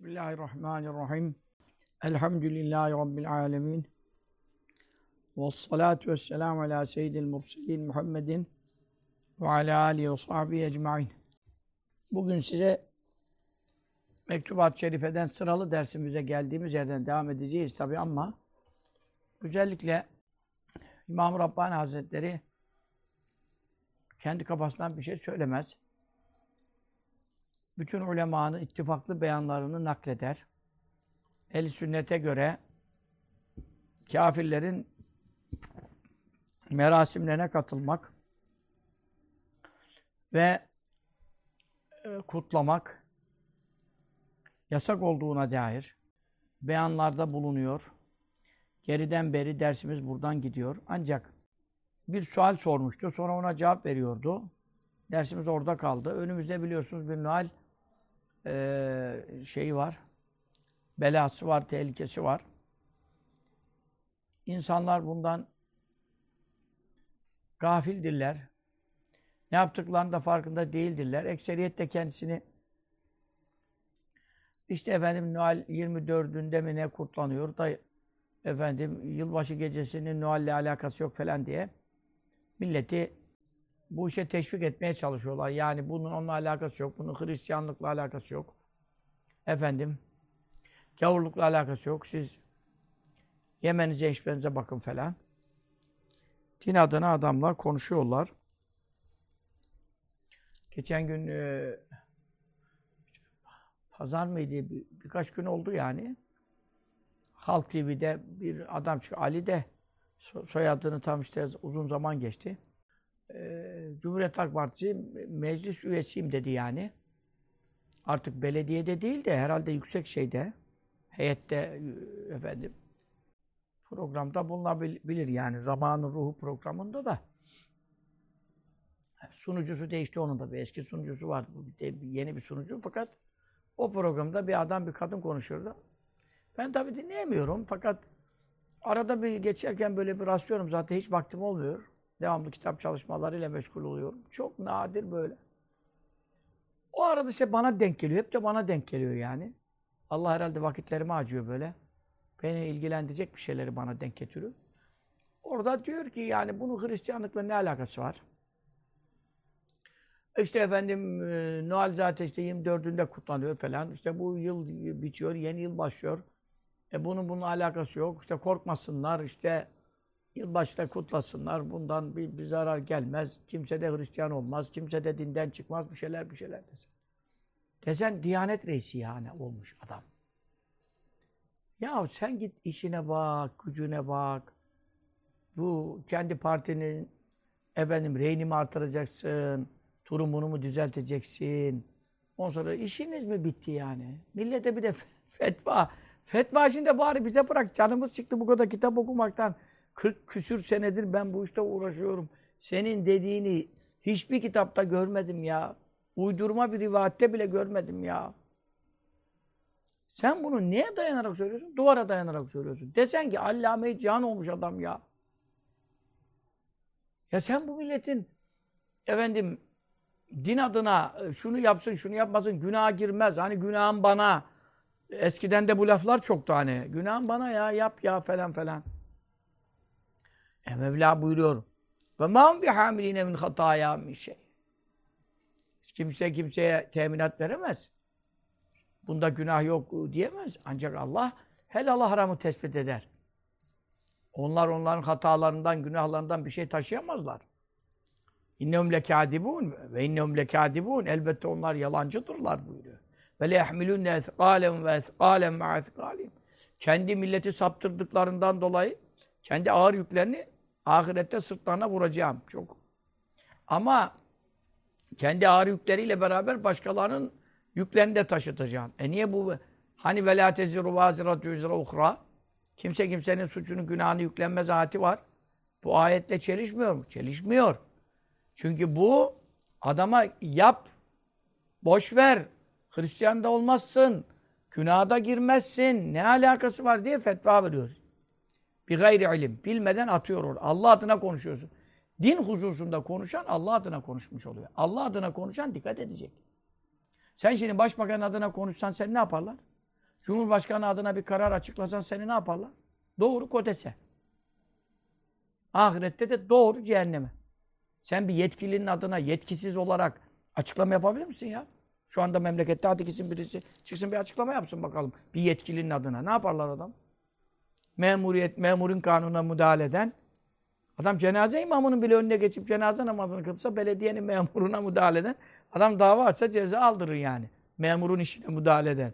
Bismillahirrahmanirrahim. Elhamdülillahi Rabbil alemin. Ve salatu ve selamu ala seyyidil murselin Muhammedin ve ala alihi ve sahbihi ecmain. Bugün size Mektubat-ı Şerife'den sıralı dersimize geldiğimiz yerden devam edeceğiz tabi ama özellikle İmam-ı Rabbani Hazretleri kendi kafasından bir şey söylemez. Bütün ulemanın ittifaklı beyanlarını nakleder. El sünnete göre kafirlerin merasimlerine katılmak ve e, kutlamak yasak olduğuna dair beyanlarda bulunuyor. Geriden beri dersimiz buradan gidiyor. Ancak bir sual sormuştu. Sonra ona cevap veriyordu. Dersimiz orada kaldı. Önümüzde biliyorsunuz bir Noel e, şeyi var. Belası var, tehlikesi var. İnsanlar bundan gafildirler. Ne yaptıklarını da farkında değildirler. Ekseriyet de kendisini işte efendim Noel 24'ünde mi ne kutlanıyor da efendim yılbaşı gecesinin Noel'le alakası yok falan diye milleti bu işe teşvik etmeye çalışıyorlar. Yani bunun onunla alakası yok. Bunun Hristiyanlıkla alakası yok. Efendim gavurlukla alakası yok. Siz yemenize içmenize bakın falan. Din adına adamlar konuşuyorlar. Geçen gün e, pazar mıydı? Bir, birkaç gün oldu yani. Halk TV'de bir adam çıktı. Ali de soyadını tam işte uzun zaman geçti. Ee, Cumhuriyet Halk Partisi meclis üyesiyim dedi yani. Artık belediyede değil de herhalde yüksek şeyde, heyette e, efendim programda bulunabilir yani. Zamanın Ruhu programında da. Sunucusu değişti onun da. Bir eski sunucusu vardı. Yeni bir sunucu fakat o programda bir adam bir kadın konuşuyordu. Ben tabii dinleyemiyorum fakat arada bir geçerken böyle bir rastlıyorum zaten hiç vaktim olmuyor. Devamlı kitap çalışmalarıyla meşgul oluyorum. Çok nadir böyle. O arada işte bana denk geliyor. Hep de bana denk geliyor yani. Allah herhalde vakitlerimi acıyor böyle. Beni ilgilendirecek bir şeyleri bana denk getiriyor. Orada diyor ki yani bunun Hristiyanlıkla ne alakası var? İşte efendim e, Noel zaten işte 24'ünde kutlanıyor falan. İşte bu yıl bitiyor, yeni yıl başlıyor. E bunun bunun alakası yok. İşte korkmasınlar, işte Yılbaşı kutlasınlar. Bundan bir, bir zarar gelmez. Kimse de Hristiyan olmaz. Kimse de dinden çıkmaz. Bir şeyler bir şeyler desen. Desen Diyanet Reisi yani olmuş adam. Ya sen git işine bak, gücüne bak. Bu kendi partinin efendim reyini mi artıracaksın? Durumunu mu düzelteceksin? Ondan sonra işiniz mi bitti yani? Millete bir de fetva. Fetva şimdi bari bize bırak. Canımız çıktı bu kadar kitap okumaktan. 40 küsür senedir ben bu işte uğraşıyorum. Senin dediğini hiçbir kitapta görmedim ya. Uydurma bir rivayette bile görmedim ya. Sen bunu neye dayanarak söylüyorsun? Duvara dayanarak söylüyorsun. Desen ki allame can olmuş adam ya. Ya sen bu milletin efendim din adına e, şunu yapsın, şunu yapmasın, günaha girmez. Hani günahım bana. Eskiden de bu laflar çoktu hani. Günahım bana ya, yap ya falan falan. E Mevla buyuruyor. Ve ma bi hamiline min hataya min şey. Kimse kimseye teminat veremez. Bunda günah yok diyemez. Ancak Allah helal haramı tespit eder. Onlar onların hatalarından, günahlarından bir şey taşıyamazlar. İnnehum lekâdibûn ve innehum lekâdibûn. Elbette onlar yalancıdırlar buyuruyor. Ve leyahmilûnne ethqâlem ve ethqâlem ma'a ethqâlihim. Kendi milleti saptırdıklarından dolayı kendi ağır yüklerini ahirette sırtlarına vuracağım. Çok. Ama kendi ağır yükleriyle beraber başkalarının yüklerini de taşıtacağım. E niye bu? Hani velâ teziru vâziratü üzre uhra. Kimse kimsenin suçunu, günahını yüklenmez ayeti var. Bu ayetle çelişmiyor mu? Çelişmiyor. Çünkü bu adama yap, boş ver, Hristiyan da olmazsın, günaha girmezsin, ne alakası var diye fetva veriyor. Bir gayri ilim. Bilmeden atıyor orada. Allah adına konuşuyorsun. Din hususunda konuşan Allah adına konuşmuş oluyor. Allah adına konuşan dikkat edecek. Sen şimdi başbakan adına konuşsan sen ne yaparlar? Cumhurbaşkanı adına bir karar açıklasan seni ne yaparlar? Doğru kodese. Ahirette de doğru cehenneme. Sen bir yetkilinin adına yetkisiz olarak açıklama yapabilir misin ya? Şu anda memlekette hadi gitsin birisi çıksın bir açıklama yapsın bakalım. Bir yetkilinin adına. Ne yaparlar adam? Memuriyet, memurun kanuna müdahale eden adam cenaze imamının bile önüne geçip cenaze namazını kılsa belediyenin memuruna müdahale eden adam dava açsa ceza aldırır yani. Memurun işine müdahale eden.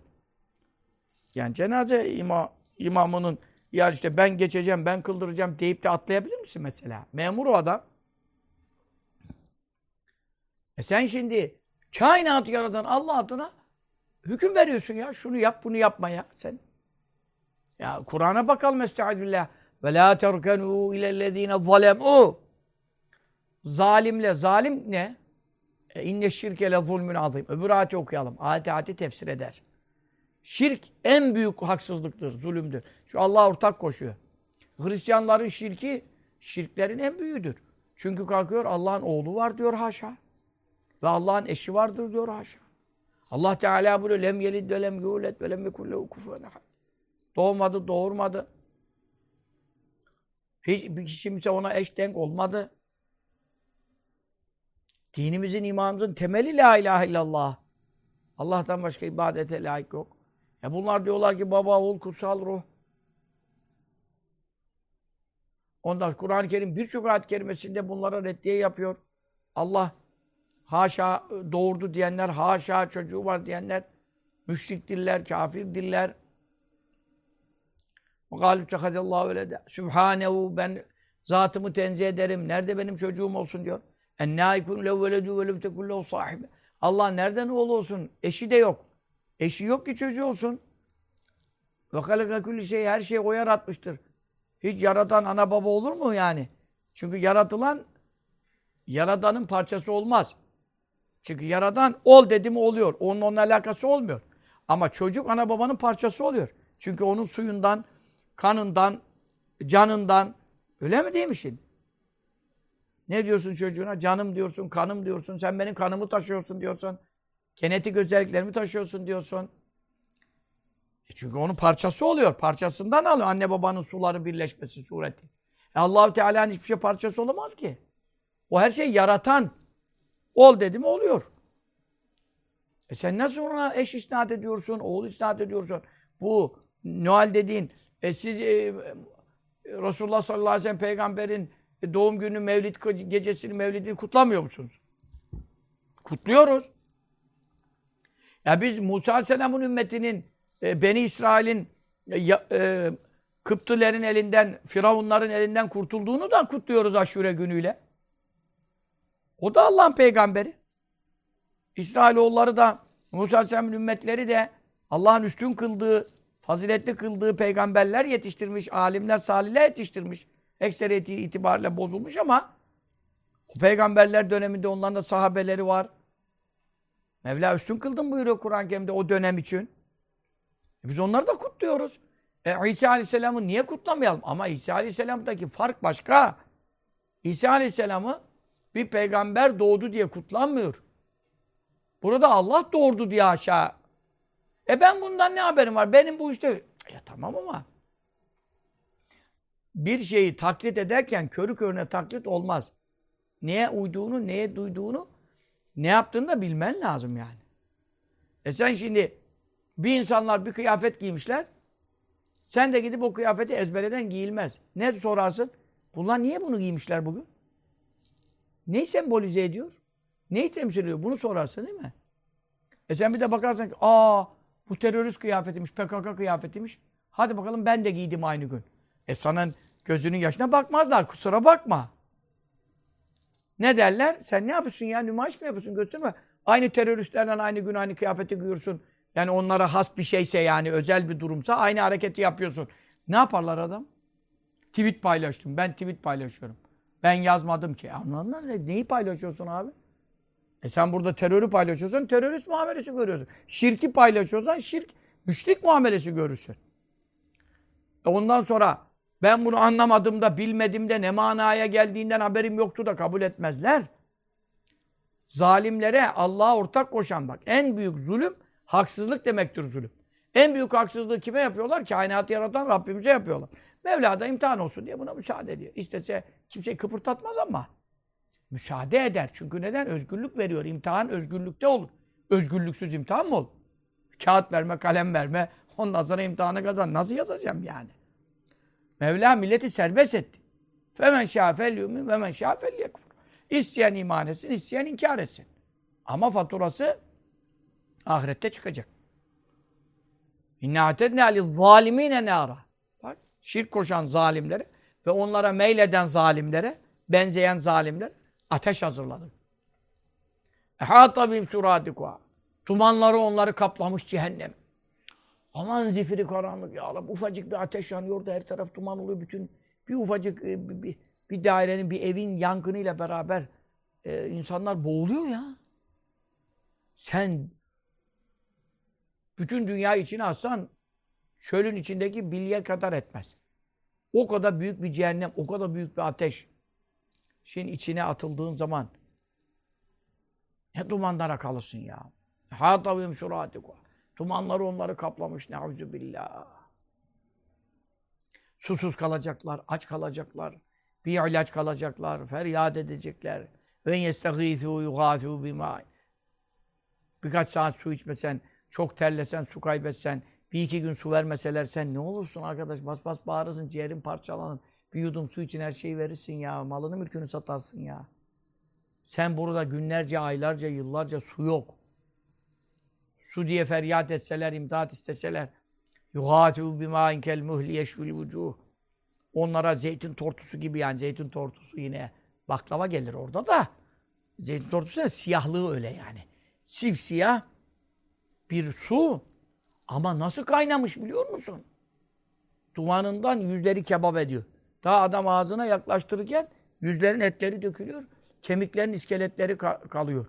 Yani cenaze ima, imamının ya işte ben geçeceğim, ben kıldıracağım deyip de atlayabilir misin mesela? Memur o adam. E sen şimdi kainatı yaratan Allah adına hüküm veriyorsun ya. Şunu yap, bunu yapma ya sen. Ya Kur'an'a bakalım estağfirullah. Ve la terkenu ilellezine zalemu. Zalimle, zalim ne? E, inne şirke le zulmün azim. Öbür ayeti okuyalım. Ayeti ayeti tefsir eder. Şirk en büyük haksızlıktır, zulümdür. Şu Allah ortak koşuyor. Hristiyanların şirki, şirklerin en büyüğüdür. Çünkü kalkıyor Allah'ın oğlu var diyor haşa. Ve Allah'ın eşi vardır diyor haşa. Allah Teala böyle lem yelid ve lem yulet ve lem yekullehu kufuven ahad. Doğmadı, doğurmadı. Hiç kimse ona eş denk olmadı. Dinimizin, imanımızın temeli la ilahe illallah. Allah'tan başka ibadete layık yok. E bunlar diyorlar ki baba, oğul, kutsal ruh. Ondan Kur'an-ı Kerim birçok ayet kerimesinde bunlara reddiye yapıyor. Allah haşa doğurdu diyenler, haşa çocuğu var diyenler, müşrik diller, kafir diller, Galip tekadallahu velede. Sübhanehu ben zatımı tenzih ederim. Nerede benim çocuğum olsun diyor. En naikun lev veledü ve lev tekullehu sahibi. Allah nereden oğlu olsun? Eşi de yok. Eşi yok ki çocuğu olsun. Ve halaka kulli şey her şeyi o yaratmıştır. Hiç yaratan ana baba olur mu yani? Çünkü yaratılan yaradanın parçası olmaz. Çünkü yaradan ol dedi mi oluyor. Onun onunla alakası olmuyor. Ama çocuk ana babanın parçası oluyor. Çünkü onun suyundan, kanından, canından öyle mi değil mi? Ne diyorsun çocuğuna? Canım diyorsun, kanım diyorsun. Sen benim kanımı taşıyorsun diyorsun. Genetik özelliklerimi taşıyorsun diyorsun. E çünkü onun parçası oluyor. Parçasından alıyor. Anne babanın suları birleşmesi sureti. E Allahu Teala'nın hiçbir şey parçası olamaz ki. O her şeyi yaratan. Ol dedim oluyor. E sen nasıl ona eş isnat ediyorsun, oğul isnat ediyorsun? Bu Noel dediğin, e siz e, Resulullah sallallahu aleyhi ve sellem peygamberin doğum günü, mevlid gecesini, mevlidini kutlamıyor musunuz? Kutluyoruz. Ya biz Musa aleyhisselamın ümmetinin, e, Beni İsrail'in, e, e, Kıptılerin elinden, Firavunların elinden kurtulduğunu da kutluyoruz aşure günüyle. O da Allah'ın peygamberi. İsrailoğulları da, Musa aleyhisselamın ümmetleri de Allah'ın üstün kıldığı, faziletli kıldığı peygamberler yetiştirmiş, alimler, salihler yetiştirmiş. Ekseriyeti itibariyle bozulmuş ama peygamberler döneminde onların da sahabeleri var. Mevla üstün kıldım buyuruyor Kur'an-ı Kerim'de o dönem için. E biz onları da kutluyoruz. E İsa Aleyhisselam'ı niye kutlamayalım? Ama İsa Aleyhisselam'daki fark başka. İsa Aleyhisselam'ı bir peygamber doğdu diye kutlanmıyor. Burada Allah doğurdu diye aşağı. E ben bundan ne haberim var? Benim bu işte... Ya tamam ama bir şeyi taklit ederken körü körüne taklit olmaz. Neye uyduğunu, neye duyduğunu, ne yaptığını da bilmen lazım yani. E sen şimdi bir insanlar bir kıyafet giymişler. Sen de gidip o kıyafeti ezbereden giyilmez. Ne sorarsın? Bunlar niye bunu giymişler bugün? Neyi sembolize ediyor? Neyi temsil ediyor? Bunu sorarsın değil mi? E sen bir de bakarsan ki aa bu terörist kıyafetiymiş, PKK kıyafetiymiş. Hadi bakalım ben de giydim aynı gün. E sana gözünün yaşına bakmazlar. Kusura bakma. Ne derler? Sen ne yapıyorsun ya? Nümayiş mi yapıyorsun? Gösterme. Aynı teröristlerle aynı gün aynı kıyafeti giyiyorsun. Yani onlara has bir şeyse yani özel bir durumsa aynı hareketi yapıyorsun. Ne yaparlar adam? Tweet paylaştım. Ben tweet paylaşıyorum. Ben yazmadım ki. Anladın mı? Neyi paylaşıyorsun abi? E sen burada terörü paylaşıyorsan terörist muamelesi görüyorsun. Şirki paylaşıyorsan şirk, müşrik muamelesi görürsün. E ondan sonra ben bunu anlamadım da bilmedim de ne manaya geldiğinden haberim yoktu da kabul etmezler. Zalimlere Allah'a ortak koşan bak en büyük zulüm haksızlık demektir zulüm. En büyük haksızlığı kime yapıyorlar? Kainatı yaratan Rabbimize yapıyorlar. Mevla da imtihan olsun diye buna müsaade ediyor. İstese kimseyi kıpırtatmaz ama müsaade eder. Çünkü neden? Özgürlük veriyor. İmtihan özgürlükte olur. Özgürlüksüz imtihan mı olur? Kağıt verme, kalem verme. Ondan sonra imtihanı kazan. Nasıl yazacağım yani? Mevla milleti serbest etti. Femen şâ fel yumin ve men şâ fel yekfur. İsteyen iman etsin, isteyen inkar etsin. Ama faturası ahirette çıkacak. İnne atedne ali zalimine nâra. Bak, şirk koşan zalimlere ve onlara meyleden zalimlere, benzeyen zalimler ateş hazırladık. Ehâta bim surâdikûhâ. Tumanları onları kaplamış cehennem. Aman zifiri karanlık ya Allah. Ufacık bir ateş yanıyor da her taraf duman oluyor. Bütün bir ufacık e, bir, bir, bir dairenin, bir evin yangınıyla beraber e, insanlar boğuluyor ya. Sen bütün dünya içine atsan çölün içindeki bilye kadar etmez. O kadar büyük bir cehennem, o kadar büyük bir ateş. Şimdi içine atıldığın zaman ne dumanlara kalırsın ya. Hatavim suratiku. Dumanları onları kaplamış. Neuzu billah. Susuz kalacaklar, aç kalacaklar. Bir ilaç kalacaklar, feryat edecekler. Ve yestagîthû yugâthû bimâ. Birkaç saat su içmesen, çok terlesen, su kaybetsen, bir iki gün su vermeseler sen ne olursun arkadaş? Bas bas bağırırsın, ciğerin parçalanır. Bir yudum su için her şeyi verirsin ya. Malını mülkünü satarsın ya. Sen burada günlerce, aylarca, yıllarca su yok. Su diye feryat etseler, imdat isteseler. Yuhâfû bimâ inkel muhli yeşvül vücûh. Onlara zeytin tortusu gibi yani zeytin tortusu yine baklava gelir orada da. Zeytin tortusu da siyahlığı öyle yani. Sipsiyah bir su ama nasıl kaynamış biliyor musun? Dumanından yüzleri kebap ediyor. Daha adam ağzına yaklaştırırken yüzlerin etleri dökülüyor. Kemiklerin iskeletleri ka- kalıyor.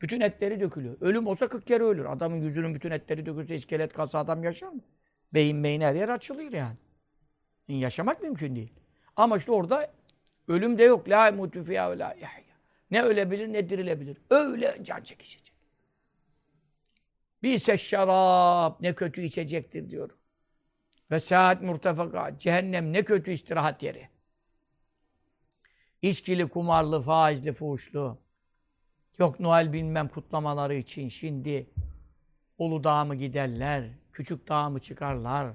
Bütün etleri dökülüyor. Ölüm olsa 40 kere ölür. Adamın yüzünün bütün etleri dökülse iskelet kalsa adam yaşar mı? Beyin beyin her yer açılıyor yani. Yaşamak mümkün değil. Ama işte orada ölüm de yok. La mutu ve la yahya. Ne ölebilir ne dirilebilir. Öyle can çekişecek. Bise şarap ne kötü içecektir diyor. Ve saat murtefaka. Cehennem ne kötü istirahat yeri. İçkili, kumarlı, faizli, fuhuşlu. Yok Noel bilmem kutlamaları için şimdi Uludağ'a mı giderler? Küçük dağa mı çıkarlar?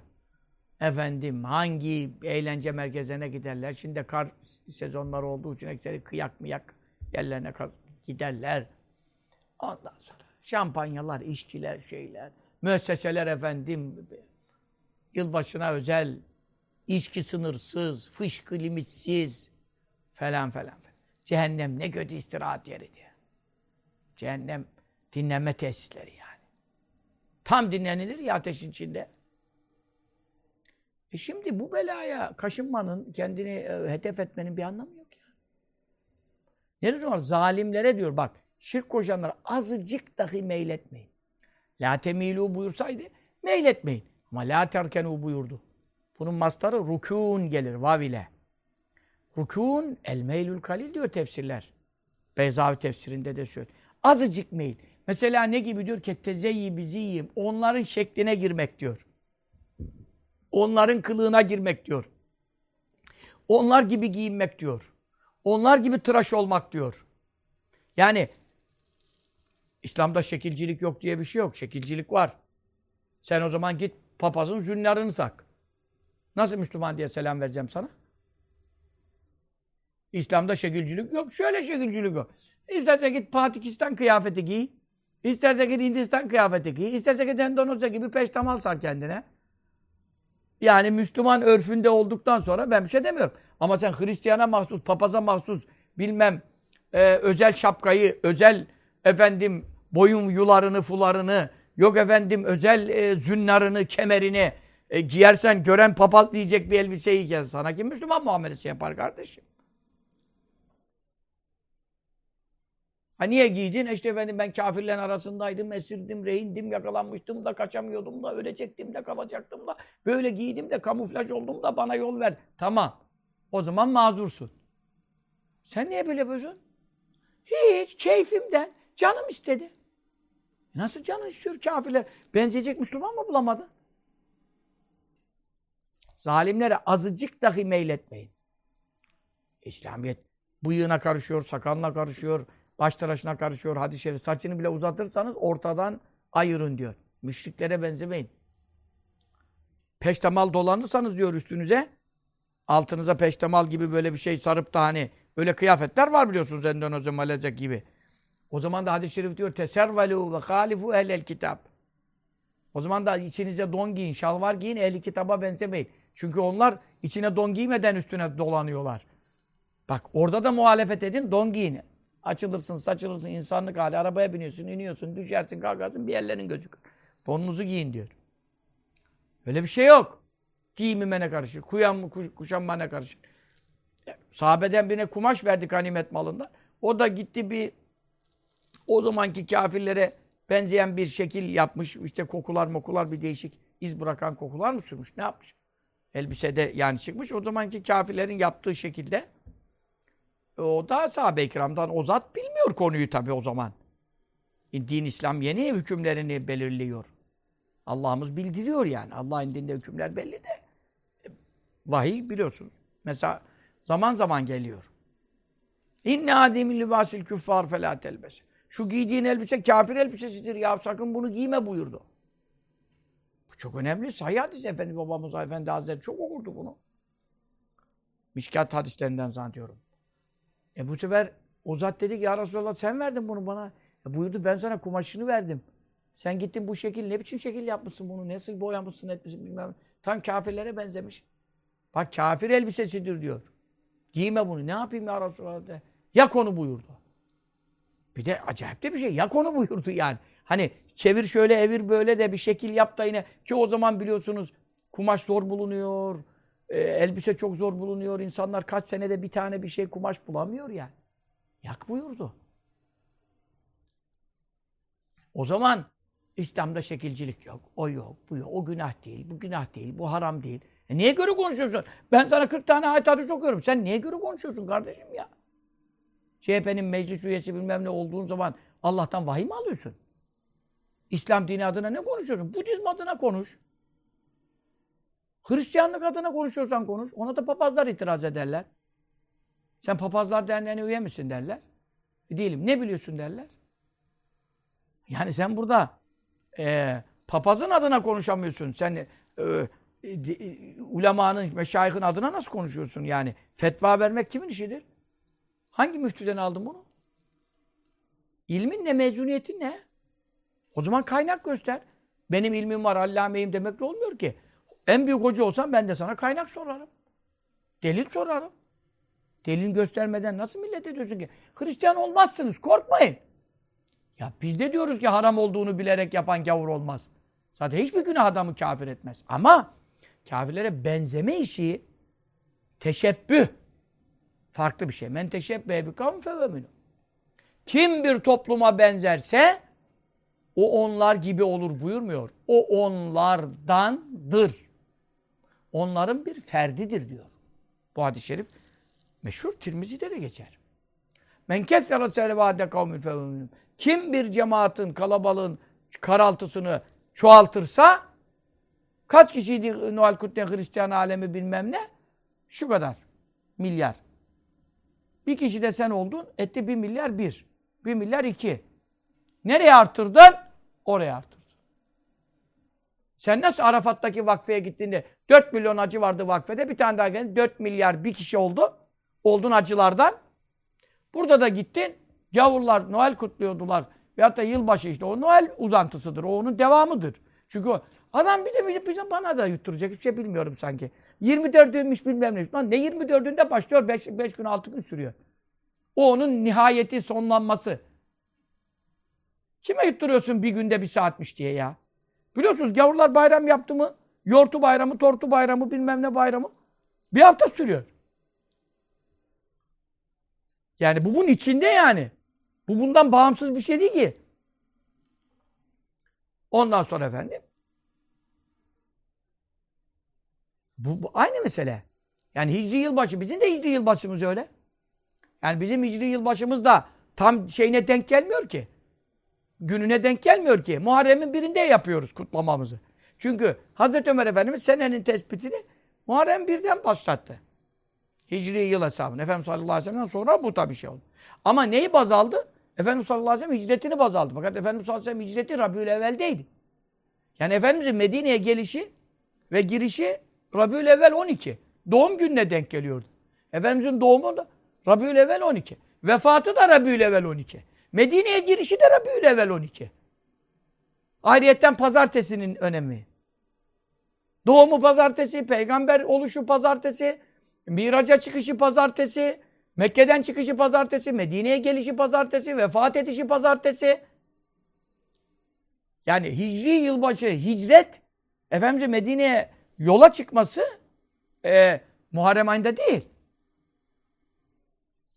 Efendim hangi eğlence merkezine giderler? Şimdi kar sezonları olduğu için ekseri kıyak mıyak yerlerine giderler. Ondan sonra şampanyalar, içkiler, şeyler, müesseseler efendim yılbaşına özel içki sınırsız, fışkı limitsiz falan falan. Cehennem ne kötü istirahat yeri diye. Cehennem dinleme tesisleri yani. Tam dinlenilir ya ateşin içinde. E şimdi bu belaya kaşınmanın, kendini e, hedef etmenin bir anlamı yok ya. Ne var? Zalimlere diyor bak, şirk koşanlara azıcık dahi meyletmeyin. La temilu buyursaydı meyletmeyin. Ama la terkenu buyurdu. Bunun mastarı rukûn gelir vav ile. Rukûn el meylül kalil diyor tefsirler. Beyzavi tefsirinde de söylüyor. Azıcık meyil. Mesela ne gibi diyor? Kettezeyyi biziyim. Onların şekline girmek diyor. Onların kılığına girmek diyor. Onlar gibi giyinmek diyor. Onlar gibi tıraş olmak diyor. Yani İslam'da şekilcilik yok diye bir şey yok. Şekilcilik var. Sen o zaman git papazın zünnarını tak. Nasıl Müslüman diye selam vereceğim sana? İslam'da şekilcilik yok. Şöyle şekilcilik yok. İstersen git Pakistan kıyafeti giy. İstersen git Hindistan kıyafeti giy. İstersen git Endonezya gibi peştemal sar kendine. Yani Müslüman örfünde olduktan sonra ben bir şey demiyorum. Ama sen Hristiyana mahsus, papaza mahsus bilmem e, özel şapkayı, özel efendim boyun yularını, fularını, yok efendim özel e, zünnarını, kemerini e, giyersen gören papaz diyecek bir elbiseyi giyer. Sana kim Müslüman muamelesi yapar kardeşim? Ha niye giydin? E işte efendim ben kafirlerin arasındaydım, esirdim, rehindim, yakalanmıştım da, kaçamıyordum da, ölecektim de, kalacaktım da, böyle giydim de, kamuflaj oldum da bana yol ver. Tamam. O zaman mazursun. Sen niye böyle yapıyorsun? Hiç, keyfimden. Canım istedi. Nasıl canın istiyor kafirler? Benzeyecek Müslüman mı bulamadın? Zalimlere azıcık dahi meyletmeyin. İslamiyet bıyığına karışıyor, sakalına karışıyor, baş tıraşına karışıyor, hadis-i şerif. Saçını bile uzatırsanız ortadan ayırın diyor. Müşriklere benzemeyin. Peştemal dolanırsanız diyor üstünüze, altınıza peştemal gibi böyle bir şey sarıp da hani öyle kıyafetler var biliyorsunuz Endonezya, Malezya gibi. O zaman da hadis-i şerif diyor teservelu ve halifu ehlel kitap. O zaman da içinize don giyin, şalvar giyin, ehli kitaba benzemeyin. Çünkü onlar içine don giymeden üstüne dolanıyorlar. Bak orada da muhalefet edin, don giyin. Açılırsın, saçılırsın, insanlık hali. Arabaya biniyorsun, iniyorsun, düşersin, kalkarsın, bir yerlerin gözükür. Donunuzu giyin diyor. Öyle bir şey yok. Giyimime ne karışır? Kuyam, kuş, kuşanma ne karışır? Sahabeden birine kumaş verdik ganimet malında. O da gitti bir o zamanki kafirlere benzeyen bir şekil yapmış. İşte kokular mokular bir değişik iz bırakan kokular mı sürmüş? Ne yapmış? Elbisede yani çıkmış. O zamanki kafirlerin yaptığı şekilde o da sahabe-i kiramdan o zat bilmiyor konuyu tabii o zaman. Din İslam yeni hükümlerini belirliyor. Allah'ımız bildiriyor yani. Allah'ın dinde hükümler belli de. Vahiy biliyorsunuz. Mesela zaman zaman geliyor. İnne ademil libasil küffar felâ telbes. Şu giydiğin elbise kafir elbisesidir ya sakın bunu giyme buyurdu. Bu çok önemli. Sahih hadis Efendi babamız Efendi Hazretleri çok okurdu bunu. Mişkat hadislerinden zannediyorum. E bu sefer o zat dedi ki ya Resulallah sen verdin bunu bana. E buyurdu ben sana kumaşını verdim. Sen gittin bu şekil ne biçim şekil yapmışsın bunu? Nasıl boyamışsın etmişsin bilmem. Tam kafirlere benzemiş. Bak kafir elbisesidir diyor. Giyme bunu. Ne yapayım ya Resulallah de. Yak onu buyurdu. Bir de acayip de bir şey. Yak onu buyurdu yani. Hani çevir şöyle evir böyle de bir şekil yap da yine. Ki o zaman biliyorsunuz kumaş zor bulunuyor. E, elbise çok zor bulunuyor. İnsanlar kaç senede bir tane bir şey kumaş bulamıyor yani. Yak buyurdu. O zaman İslam'da şekilcilik yok. O yok, bu yok. O günah değil, bu günah değil, bu haram değil. E niye göre konuşuyorsun? Ben sana 40 tane ayet hadis okuyorum. Sen niye göre konuşuyorsun kardeşim ya? CHP'nin meclis üyesi bilmem ne olduğun zaman Allah'tan vahiy mi alıyorsun? İslam dini adına ne konuşuyorsun? Budizm adına konuş. Hristiyanlık adına konuşuyorsan konuş. Ona da papazlar itiraz ederler. Sen papazlar derneğine üye misin derler. E değilim. Ne biliyorsun derler. Yani sen burada e, papazın adına konuşamıyorsun. Sen e, e, ulemanın, meşayihin adına nasıl konuşuyorsun yani? Fetva vermek kimin işidir? Hangi müftüden aldın bunu? İlmin ne, mezuniyetin ne? O zaman kaynak göster. Benim ilmim var, allameyim demek de olmuyor ki. En büyük hoca olsam ben de sana kaynak sorarım. Delil sorarım. Delil göstermeden nasıl millet ediyorsun ki? Hristiyan olmazsınız, korkmayın. Ya biz de diyoruz ki haram olduğunu bilerek yapan gavur olmaz. Zaten hiçbir günah adamı kafir etmez. Ama kafirlere benzeme işi teşebbüh. Farklı bir şey. Men teşebbühe bi kavm. Kim bir topluma benzerse o onlar gibi olur buyurmuyor. O onlardandır. Onların bir ferdidir diyor. Bu hadis-i şerif meşhur Tirmizi'de de geçer. Men kessere selevâde kavmül feveminu. Kim bir cemaatin, kalabalığın karaltısını çoğaltırsa kaç kişiydi Noel Kutlen Hristiyan alemi bilmem ne? Şu kadar. Milyar. Bir kişi de sen oldun, etti bir milyar bir. Bir milyar iki. Nereye arttırdın? Oraya arttırdın. Sen nasıl Arafat'taki vakfeye gittiğinde 4 milyon acı vardı vakfede, bir tane daha geldi. 4 milyar bir kişi oldu. Oldun acılardan. Burada da gittin. Gavurlar Noel kutluyordular. Veyahut da yılbaşı işte. O Noel uzantısıdır. O onun devamıdır. Çünkü o adam bir de bir de bana da yutturacak. Hiçbir şey bilmiyorum sanki. 24'üymüş bilmem ne. Lan ne 24'ünde başlıyor? 5, 5 gün 6 gün sürüyor. O onun nihayeti sonlanması. Kime yutturuyorsun bir günde bir saatmiş diye ya? Biliyorsunuz gavurlar bayram yaptı mı? Yortu bayramı, tortu bayramı, bilmem ne bayramı. Bir hafta sürüyor. Yani bu bunun içinde yani. Bu bundan bağımsız bir şey değil ki. Ondan sonra efendim bu, bu aynı mesele. Yani hicri yılbaşı, bizim de hicri yılbaşımız öyle. Yani bizim hicri yılbaşımız da tam şeyine denk gelmiyor ki. Gününe denk gelmiyor ki. Muharrem'in birinde yapıyoruz kutlamamızı. Çünkü Hazreti Ömer Efendimiz senenin tespitini Muharrem birden başlattı. Hicri yıl hesabını. Efendimiz sallallahu aleyhi ve sellem'den sonra bu tabii şey oldu. Ama neyi baz aldı? Efendimiz sallallahu aleyhi ve sellem hicretini baz aldı. Fakat Efendimiz sallallahu aleyhi ve sellem hicreti Rabiül evveldeydi. Yani Efendimizin Medine'ye gelişi ve girişi Rabiül evvel 12. Doğum gününe denk geliyordu. Efendimizin doğumu da Rabiül evvel 12. Vefatı da Rabiül evvel 12. Medine'ye girişi de Rabiül evvel 12. Ayrıyetten pazartesinin önemi. Doğumu pazartesi, peygamber oluşu pazartesi, miraca çıkışı pazartesi, Mekke'den çıkışı pazartesi, Medine'ye gelişi pazartesi, vefat edişi pazartesi. Yani hicri yılbaşı, hicret, Efendimiz'in Medine'ye yola çıkması e, Muharrem ayında değil.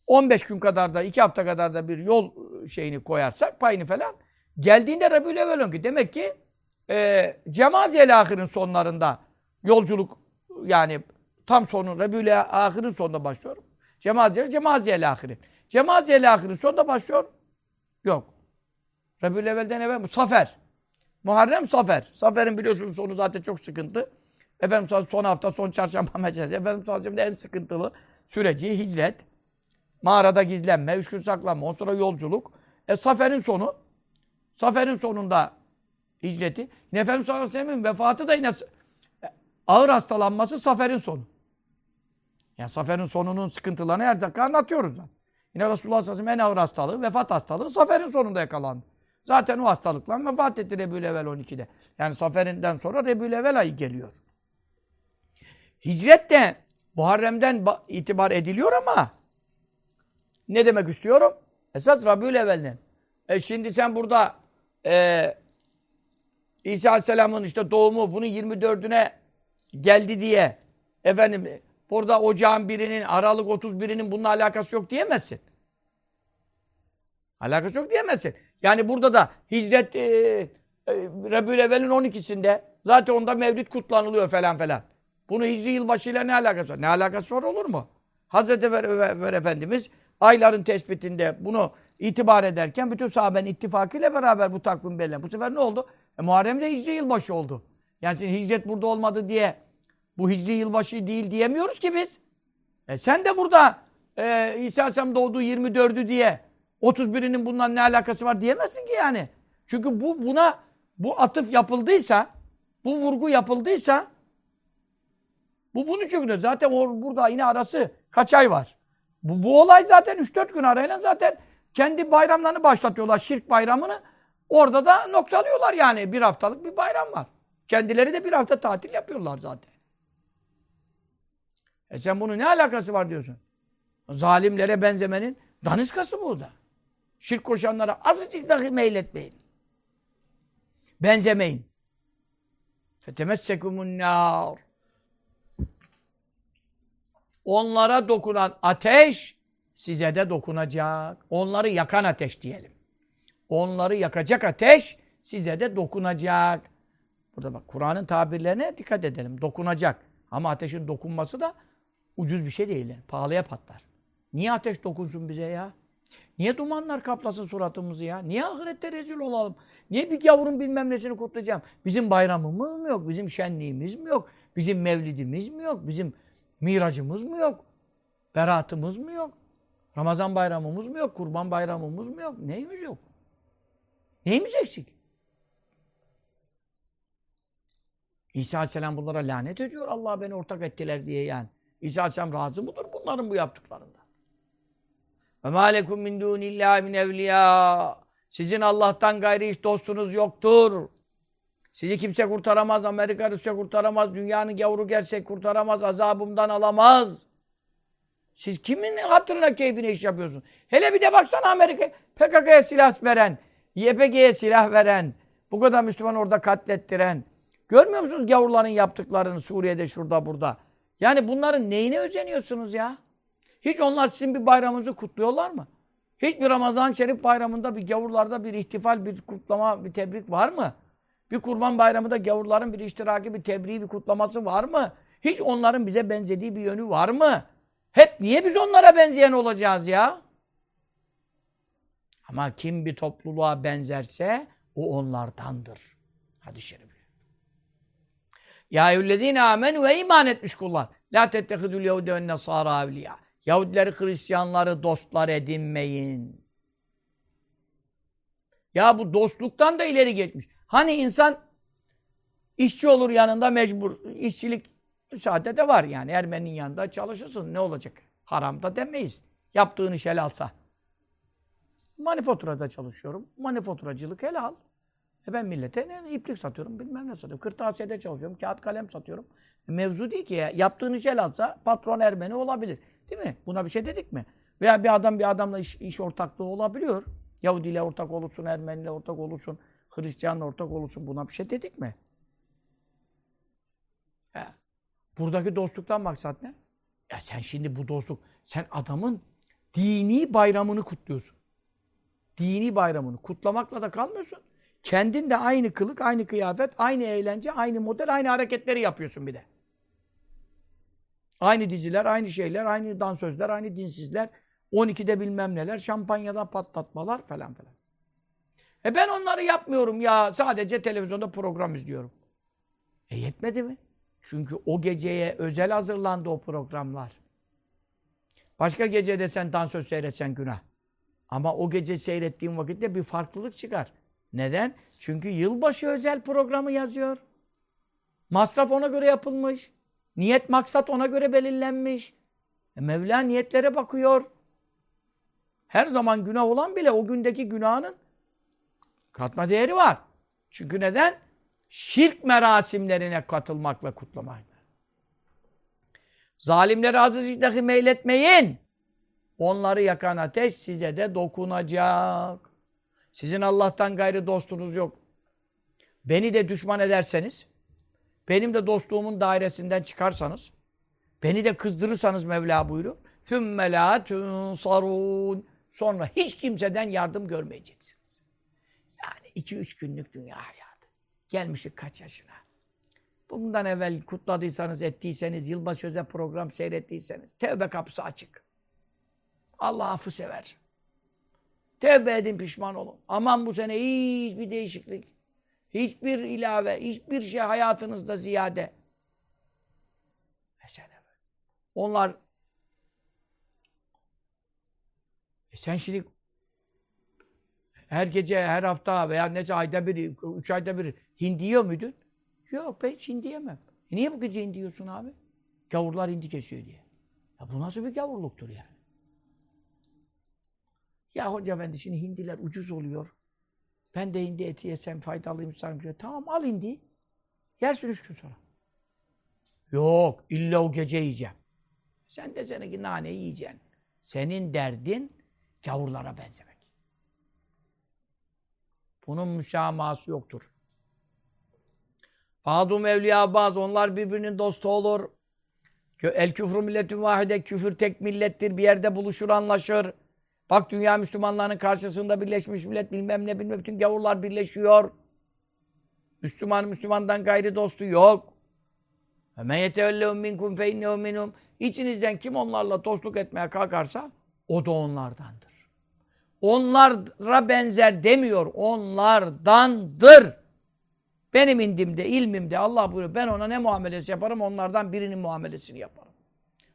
15 gün kadar da, 2 hafta kadar da bir yol şeyini koyarsak, payını falan, geldiğinde Rabiül Evvel ki demek ki e, Cemaziyel Ahir'in sonlarında yolculuk yani tam sonu Rabiül Ahir'in sonunda başlıyor. Cemaziyel, Cemaziyel Ahir'in. Cemaziyel Ahir'in sonunda başlıyor. Yok. Rabiül Evvel'den evvel Safer. Muharrem Safer. Safer'in biliyorsunuz sonu zaten çok sıkıntı. Efendim son hafta, son çarşamba mecelesi. Efendim sallallahu en sıkıntılı süreci hicret. Mağarada gizlenme, üç gün saklanma, ondan sonra yolculuk. E Safer'in sonu. Safer'in sonunda hicreti. Yine Efendimiz sallallahu aleyhi ve vefatı da yine e, ağır hastalanması Safer'in sonu. Yani Safer'in sonunun sıkıntılarını her dakika anlatıyoruz. Zaten. Yine Resulullah sallallahu aleyhi ve en ağır hastalığı, vefat hastalığı Safer'in sonunda yakalandı. Zaten o hastalıkla vefat etti Rebül Evvel 12'de. Yani Safer'inden sonra Rebül Evvel ayı geliyor. Hicret de Muharrem'den itibar ediliyor ama ne demek istiyorum? Esas Rabiül Evvel'den. E şimdi sen burada e, İsa Aleyhisselam'ın işte doğumu bunun 24'üne geldi diye efendim burada ocağın birinin Aralık 31'inin bununla alakası yok diyemezsin. Alakası yok diyemezsin. Yani burada da hicret e, e, Rabiül Evvel'in 12'sinde zaten onda mevlid kutlanılıyor falan falan. Bunu hicri yılbaşıyla ne alakası var? Ne alakası var olur mu? Hazreti Ömer Efendimiz ayların tespitinde bunu itibar ederken bütün sahabenin ittifakıyla beraber bu takvim belirlen. Bu sefer ne oldu? E, Muharrem'de hicri yılbaşı oldu. Yani senin hicret burada olmadı diye bu hicri yılbaşı değil diyemiyoruz ki biz. E sen de burada e, İsa Aleyhisselam doğduğu 24'ü diye 31'inin bundan ne alakası var diyemezsin ki yani. Çünkü bu buna bu atıf yapıldıysa, bu vurgu yapıldıysa bu bunun için zaten o, burada yine arası kaç ay var? Bu, bu olay zaten 3-4 gün arayla zaten kendi bayramlarını başlatıyorlar. Şirk bayramını. Orada da noktalıyorlar yani. Bir haftalık bir bayram var. Kendileri de bir hafta tatil yapıyorlar zaten. E sen bunun ne alakası var diyorsun? Zalimlere benzemenin daniskası burada. Şirk koşanlara azıcık dahi meyletmeyin. Benzemeyin. Fetemessekumun nar. Onlara dokunan ateş size de dokunacak. Onları yakan ateş diyelim. Onları yakacak ateş size de dokunacak. Burada bak Kur'an'ın tabirlerine dikkat edelim. Dokunacak. Ama ateşin dokunması da ucuz bir şey değil. Pahalıya patlar. Niye ateş dokunsun bize ya? Niye dumanlar kaplasın suratımızı ya? Niye ahirette rezil olalım? Niye bir yavrun bilmem nesini kutlayacağım? Bizim bayramımız mı yok? Bizim şenliğimiz mi yok? Bizim mevlidimiz mi yok? Bizim miracımız mı yok? Beratımız mı yok? Ramazan bayramımız mı yok? Kurban bayramımız mı yok? Neyimiz yok? Neyimiz eksik? İsa Aleyhisselam bunlara lanet ediyor. Allah beni ortak ettiler diye yani. İsa Aleyhisselam razı mıdır bunların bu yaptıklarında? Ve mâ min dûnillâhi min evliyâ. Sizin Allah'tan gayri hiç dostunuz yoktur. Sizi kimse kurtaramaz, Amerika Rusya kurtaramaz, dünyanın gavuru gelsek kurtaramaz, azabımdan alamaz. Siz kimin hatırına keyfine iş yapıyorsun? Hele bir de baksana Amerika PKK'ya silah veren, YPG'ye silah veren, bu kadar Müslüman orada katlettiren. Görmüyor musunuz gavurların yaptıklarını Suriye'de, şurada, burada? Yani bunların neyine özeniyorsunuz ya? Hiç onlar sizin bir bayramınızı kutluyorlar mı? Hiç bir Ramazan Şerif bayramında bir gavurlarda bir ihtifal, bir kutlama, bir tebrik var mı? Bir kurban bayramında gavurların bir iştiraki, bir tebriği, bir kutlaması var mı? Hiç onların bize benzediği bir yönü var mı? Hep niye biz onlara benzeyen olacağız ya? Ama kim bir topluluğa benzerse o onlardandır. Hadi şerif. Ya eyyühellezine amenu ve iman etmiş kullar. La tettehidul yehude ve nesara evliya. Yahudileri, Hristiyanları dostlar edinmeyin. Ya bu dostluktan da ileri geçmiş. Hani insan işçi olur yanında mecbur. İşçilik müsaade de var yani. Ermeninin yanında çalışırsın. Ne olacak? Haramda demeyiz. Yaptığın iş helalsa. Manifaturada çalışıyorum. Manifaturacılık helal. E ben millete ne, iplik satıyorum, bilmem ne satıyorum. Kırtasiyede çalışıyorum, kağıt kalem satıyorum. Mevzu değil ki ya. Yaptığın iş helalsa patron Ermeni olabilir. Değil mi? Buna bir şey dedik mi? Veya bir adam bir adamla iş, iş ortaklığı olabiliyor. Yahudi ile ortak olursun, Ermeni ile ortak olursun, Hristiyanla ortak olursun. Buna bir şey dedik mi? He. Buradaki dostluktan maksat ne? Ya sen şimdi bu dostluk, sen adamın dini bayramını kutluyorsun. Dini bayramını kutlamakla da kalmıyorsun. Kendin de aynı kılık, aynı kıyafet, aynı eğlence, aynı model, aynı hareketleri yapıyorsun bir de. Aynı diziler, aynı şeyler, aynı dansözler, aynı dinsizler, 12'de bilmem neler, şampanyada patlatmalar falan falan. E ben onları yapmıyorum ya. Sadece televizyonda program izliyorum. E yetmedi mi? Çünkü o geceye özel hazırlandı o programlar. Başka gecede sen dansöz seyretsen günah. Ama o gece seyrettiğin vakitte bir farklılık çıkar. Neden? Çünkü yılbaşı özel programı yazıyor. Masraf ona göre yapılmış. Niyet maksat ona göre belirlenmiş. E Mevla niyetlere bakıyor. Her zaman günah olan bile o gündeki günahının Katma değeri var. Çünkü neden? Şirk merasimlerine katılmak ve kutlamak. Zalimleri azizlikle meyletmeyin. Onları yakan ateş size de dokunacak. Sizin Allah'tan gayrı dostunuz yok. Beni de düşman ederseniz, benim de dostluğumun dairesinden çıkarsanız, beni de kızdırırsanız Mevla buyuruyor. ثُمَّ لَا تُنْصَرُونَ Sonra hiç kimseden yardım görmeyeceksin. 2-3 günlük dünya hayatı. Gelmişik kaç yaşına. Bundan evvel kutladıysanız, ettiyseniz, yılbaşı özel program seyrettiyseniz, tevbe kapısı açık. Allah affı sever. Tevbe edin, pişman olun. Aman bu sene hiçbir değişiklik, hiçbir ilave, hiçbir şey hayatınızda ziyade. Mesela onlar e sen şimdi her gece, her hafta veya nece ayda bir, üç ayda bir hindi yiyor muydun? Yok ben hiç hindi yemem. E niye bu gece hindi yiyorsun abi? Gavurlar hindi kesiyor diye. Ya bu nasıl bir gavurluktur yani? Ya hoca efendi şimdi hindiler ucuz oluyor. Ben de hindi eti yesem faydalıyım sanki. Tamam al hindi. Yersin üç gün sonra. Yok illa o gece yiyeceğim. Sen de seninki nane yiyeceksin. Senin derdin gavurlara benzemek. Bunun müsamahası yoktur. Bazı evliya bazı onlar birbirinin dostu olur. El küfrü milletin vahide küfür tek millettir. Bir yerde buluşur anlaşır. Bak dünya Müslümanlarının karşısında birleşmiş millet bilmem ne bilmem bütün gavurlar birleşiyor. Müslüman Müslümandan gayri dostu yok. Men yetevellehum minkum fe. İçinizden kim onlarla dostluk etmeye kalkarsa o da onlardandır. Onlara benzer demiyor. Onlardandır. Benim indimde, ilmimde Allah buyuruyor. Ben ona ne muamelesi yaparım? Onlardan birinin muamelesini yaparım.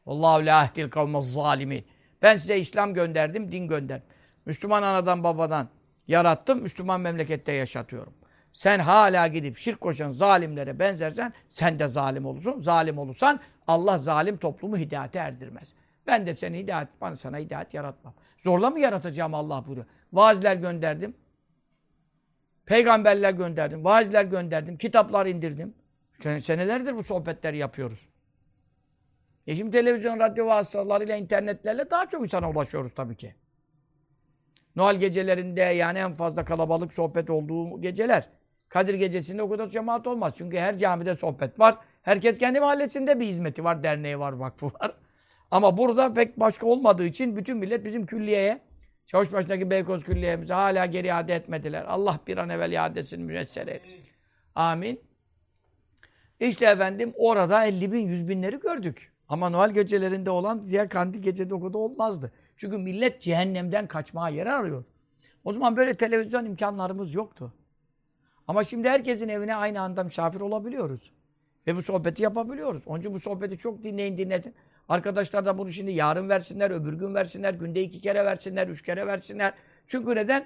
Allahu la ahdil kavmez zalimin. Ben size İslam gönderdim, din gönderdim. Müslüman anadan babadan yarattım, Müslüman memlekette yaşatıyorum. Sen hala gidip şirk koşan zalimlere benzersen sen de zalim olursun. Zalim olursan Allah zalim toplumu hidayete erdirmez. Ben de seni hidayet, bana sana hidayet yaratmam. Zorla mı yaratacağım Allah buyuruyor. Vaazler gönderdim. Peygamberler gönderdim. Vaazler gönderdim. Kitaplar indirdim. Senelerdir bu sohbetleri yapıyoruz. E şimdi televizyon, radyo vasıtalarıyla, internetlerle daha çok insana ulaşıyoruz tabii ki. Noel gecelerinde yani en fazla kalabalık sohbet olduğu geceler. Kadir gecesinde o kadar cemaat olmaz. Çünkü her camide sohbet var. Herkes kendi mahallesinde bir hizmeti var, derneği var, vakfı var. Ama burada pek başka olmadığı için bütün millet bizim külliyeye, Çavuşbaşı'ndaki Beykoz Külliye'mize hala geri iade etmediler. Allah bir an evvel iadesini müyesser eylesin. Amin. İşte efendim orada 50 bin, 100 binleri gördük. Ama Noel gecelerinde olan diğer kandil gecede o kadar olmazdı. Çünkü millet cehennemden kaçmaya yer arıyor. O zaman böyle televizyon imkanlarımız yoktu. Ama şimdi herkesin evine aynı anda misafir olabiliyoruz. Ve bu sohbeti yapabiliyoruz. Onun için bu sohbeti çok dinleyin dinletin. Arkadaşlar da bunu şimdi yarın versinler, öbür gün versinler, günde iki kere versinler, üç kere versinler. Çünkü neden?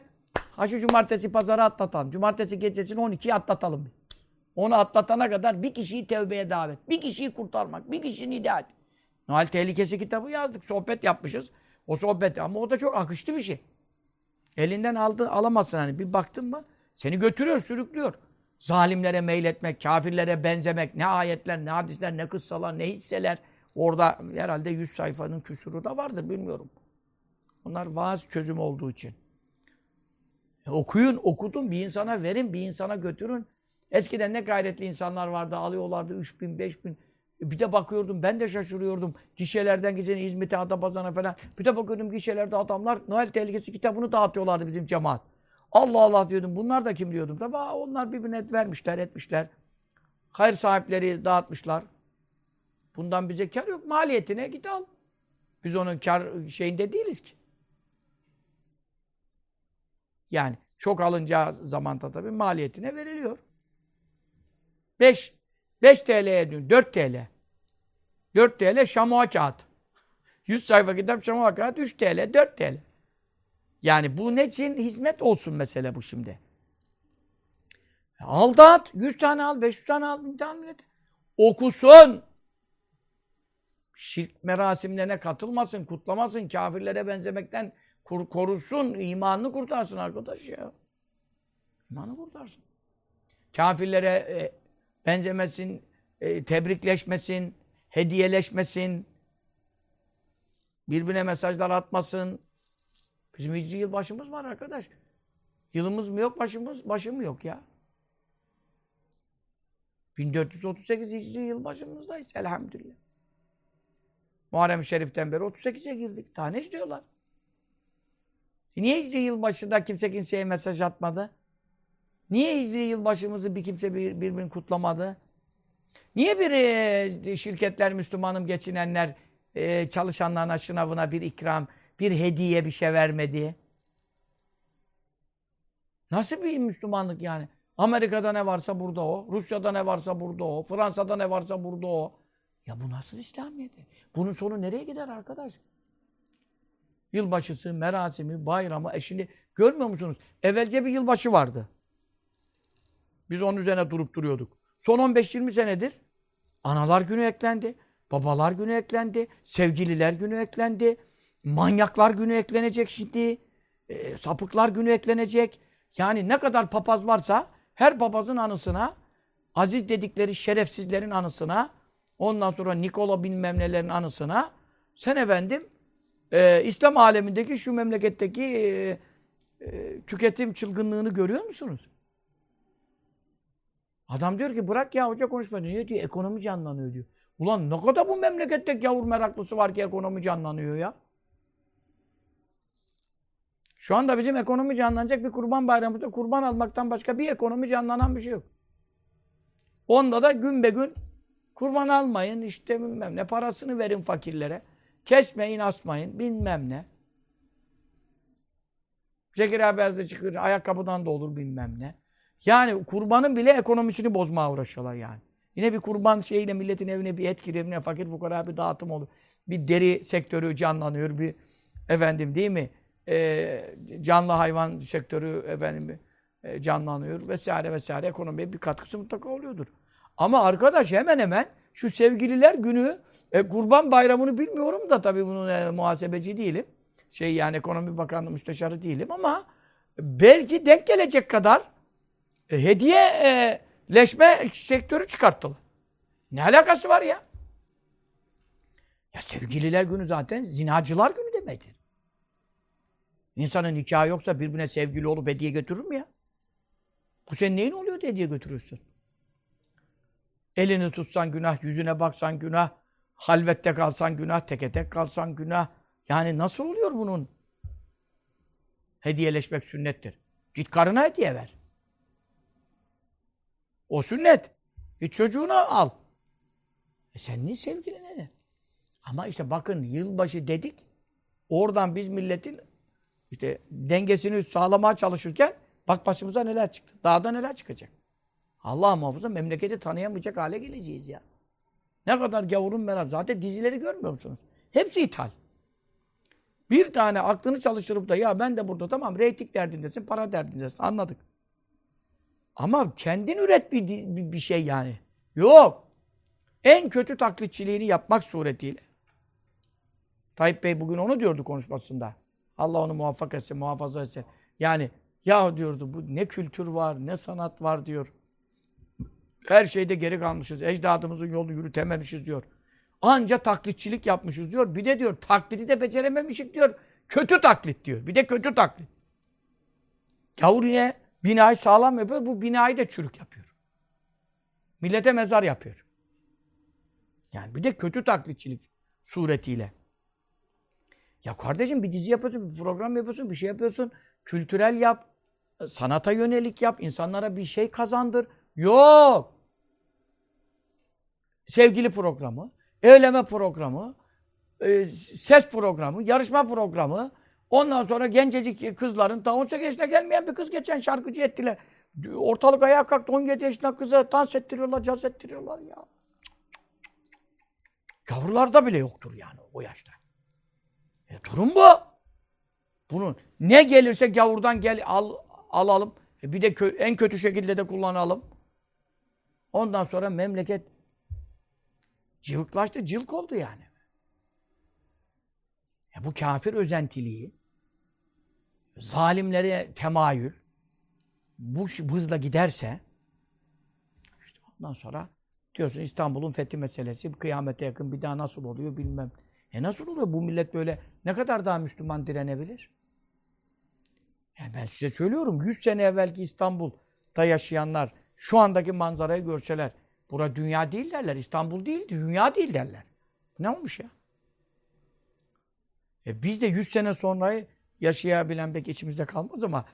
Ha şu cumartesi pazarı atlatalım. Cumartesi gecesini 12'yi atlatalım. Onu atlatana kadar bir kişiyi tevbeye davet, bir kişiyi kurtarmak, bir kişinin hidayet. Noel Tehlikesi kitabı yazdık, sohbet yapmışız. O sohbet ama o da çok akışlı bir şey. Elinden aldı, alamazsın hani. Bir baktın mı seni götürüyor, sürüklüyor. Zalimlere meyletmek, kafirlere benzemek, ne ayetler, ne hadisler, ne kıssalar, ne hisseler. Orada herhalde 100 sayfanın küsuru da vardır, bilmiyorum. Bunlar vaaz çözüm olduğu için. E, okuyun, okutun, bir insana verin, bir insana götürün. Eskiden ne gayretli insanlar vardı, alıyorlardı 3 bin, 5 bin. E, Bir de bakıyordum, ben de şaşırıyordum. Gişelerden gidin İzmit'e, Adapazarı'na falan. Bir de bakıyordum gişelerde adamlar Noel Tehlikesi kitabını dağıtıyorlardı bizim cemaat. Allah Allah diyordum. Bunlar da kim diyordum. Tabi onlar birbirine vermişler, etmişler. Hayır sahipleri dağıtmışlar. Bundan bize kar yok. Maliyetine git al. Biz onun kar şeyinde değiliz ki. Yani çok alınacağı zamanda tabii maliyetine veriliyor. 5 5 TL'ye diyor. 4 TL. 4 TL şamua kağıt. 100 sayfa kitap şamua kağıt 3 TL, 4 TL. Yani bu ne için? Hizmet olsun mesele bu şimdi. Al dağıt. 100 tane al, 500 tane al, 1000 tane millet. Okusun. Şirk merasimlerine katılmasın, kutlamasın, kafirlere benzemekten kur- korusun, imanını kurtarsın arkadaş ya. İmanı kurtarsın. Kafirlere e, benzemesin, e, tebrikleşmesin, hediyeleşmesin, birbirine mesajlar atmasın. Bizim hicri yılbaşımız var arkadaş. Yılımız mı yok, başımız, başım mı yok ya. 1438 hicri yılbaşımızdayız elhamdülillah. Muharrem-i Şerif'ten beri 38'e girdik. Daha ne istiyorlar? Niye hicri yılbaşında kimse kimseye mesaj atmadı? Niye hicri yılbaşımızı bir kimse bir, birbirini kutlamadı? Niye bir e, şirketler, Müslümanım geçinenler e, çalışanlarına, şınavına bir ikram, bir hediye bir şey vermedi? Nasıl bir Müslümanlık yani? Amerika'da ne varsa burada o, Rusya'da ne varsa burada o, Fransa'da ne varsa burada o. Ya bu nasıl İslamiyet? Bunun sonu nereye gider arkadaş? Yılbaşısı, merasimi, bayramı. E şimdi görmüyor musunuz? Evvelce bir yılbaşı vardı. Biz onun üzerine durup duruyorduk. Son 15-20 senedir analar günü eklendi, babalar günü eklendi, sevgililer günü eklendi, manyaklar günü eklenecek şimdi, e, sapıklar günü eklenecek. Yani ne kadar papaz varsa her papazın anısına, aziz dedikleri şerefsizlerin anısına, ondan sonra Nikola bilmem nelerin anısına, sen efendim e, İslam alemindeki şu memleketteki e, e, tüketim çılgınlığını görüyor musunuz? Adam diyor ki bırak ya hoca konuşma. Niye diyor? Ekonomi canlanıyor diyor. Ulan ne kadar bu memlekette gavur meraklısı var ki ekonomi canlanıyor ya. Şu anda bizim ekonomi canlanacak bir kurban bayramında kurban almaktan başka bir ekonomi canlanan bir şey yok. Onda da gün be gün kurban almayın işte bilmem ne parasını verin fakirlere. Kesmeyin asmayın bilmem ne. Zekeriya Beyaz'da çıkıyor ayakkabıdan da olur bilmem ne. Yani kurbanın bile ekonomisini bozmaya uğraşıyorlar yani. Yine bir kurban şeyiyle milletin evine bir et girer, fakir fukara bir dağıtım olur. Bir deri sektörü canlanıyor, bir efendim değil mi? Ee, canlı hayvan sektörü efendim e, canlanıyor vesaire vesaire ekonomiye bir katkısı mutlaka oluyordur. Ama arkadaş hemen hemen şu sevgililer günü e, kurban bayramını bilmiyorum da tabii bunun e, muhasebeci değilim. Şey yani ekonomi bakanlığı müsteşarı değilim ama belki denk gelecek kadar e, hediyeleşme sektörü çıkarttılar. Ne alakası var ya? Ya sevgililer günü zaten zinacılar günü demektir. İnsanın nikahı yoksa birbirine sevgili olup hediye götürür mü ya? Bu senin neyin oluyor da hediye götürüyorsun? Elini tutsan günah, yüzüne baksan günah, halvette kalsan günah, teke tek kalsan günah. Yani nasıl oluyor bunun? Hediyeleşmek sünnettir. Git karına hediye ver. O sünnet. Git çocuğuna al. E sen niye sevgiline ne? Ama işte bakın yılbaşı dedik. Oradan biz milletin işte dengesini sağlamaya çalışırken bak başımıza neler çıktı. Dağda neler çıkacak. Allah muhafaza memleketi tanıyamayacak hale geleceğiz ya. Ne kadar gavurun merak. Zaten dizileri görmüyor musunuz? Hepsi ithal. Bir tane aklını çalıştırıp da ya ben de burada tamam reyting derdindesin, para derdindesin. Anladık. Ama kendin üret bir, bir, bir şey yani. Yok. En kötü taklitçiliğini yapmak suretiyle. Tayyip Bey bugün onu diyordu konuşmasında. Allah onu muvaffak etsin, muhafaza etsin. Yani ya diyordu bu ne kültür var, ne sanat var diyor. Her şeyde geri kalmışız. Ecdadımızın yolunu yürütememişiz diyor. Anca taklitçilik yapmışız diyor. Bir de diyor taklidi de becerememişik diyor. Kötü taklit diyor. Bir de kötü taklit. Gavur yine binayı sağlam yapıyor. Bu binayı da çürük yapıyor. Millete mezar yapıyor. Yani bir de kötü taklitçilik suretiyle. Ya kardeşim bir dizi yapıyorsun, bir program yapıyorsun, bir şey yapıyorsun. Kültürel yap. Sanata yönelik yap. insanlara bir şey kazandır. Yok. Sevgili programı, evleme programı, e, ses programı, yarışma programı. Ondan sonra gencecik kızların, daha 18 yaşına gelmeyen bir kız geçen şarkıcı ettiler. Ortalık ayağa kalktı, 17 yaşında kıza dans ettiriyorlar, caz ettiriyorlar ya. Yavrularda bile yoktur yani o yaşta. E, durum bu. Bunun ne gelirse gavurdan gel al alalım. E, bir de kö en kötü şekilde de kullanalım. Ondan sonra memleket cıvıklaştı, cılk oldu yani. E, bu kafir özentiliği, zalimlere temayül, bu hızla giderse işte ondan sonra diyorsun İstanbul'un fethi meselesi kıyamete yakın bir daha nasıl oluyor bilmem. E nasıl oluyor bu millet böyle ne kadar daha Müslüman direnebilir? Yani ben size söylüyorum 100 sene evvelki İstanbul'da yaşayanlar şu andaki manzarayı görseler bura dünya değil derler. İstanbul değil, dünya değil derler. Ne olmuş ya? E biz de 100 sene sonrayı yaşayabilen pek içimizde kalmaz ama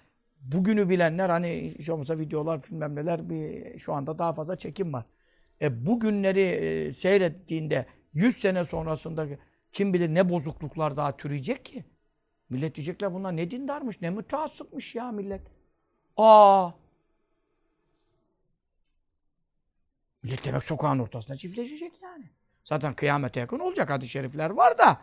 bugünü bilenler hani hiç olmazsa videolar, filmler neler bir şu anda daha fazla çekim var. E bugünleri e, seyrettiğinde 100 sene sonrasında kim bilir ne bozukluklar daha türeyecek ki? Millet diyecekler bunlar ne dindarmış, ne müteassıpmış ya millet. Aa! Millet demek sokağın ortasında çiftleşecek yani. Zaten kıyamete yakın olacak hadis-i şerifler var da.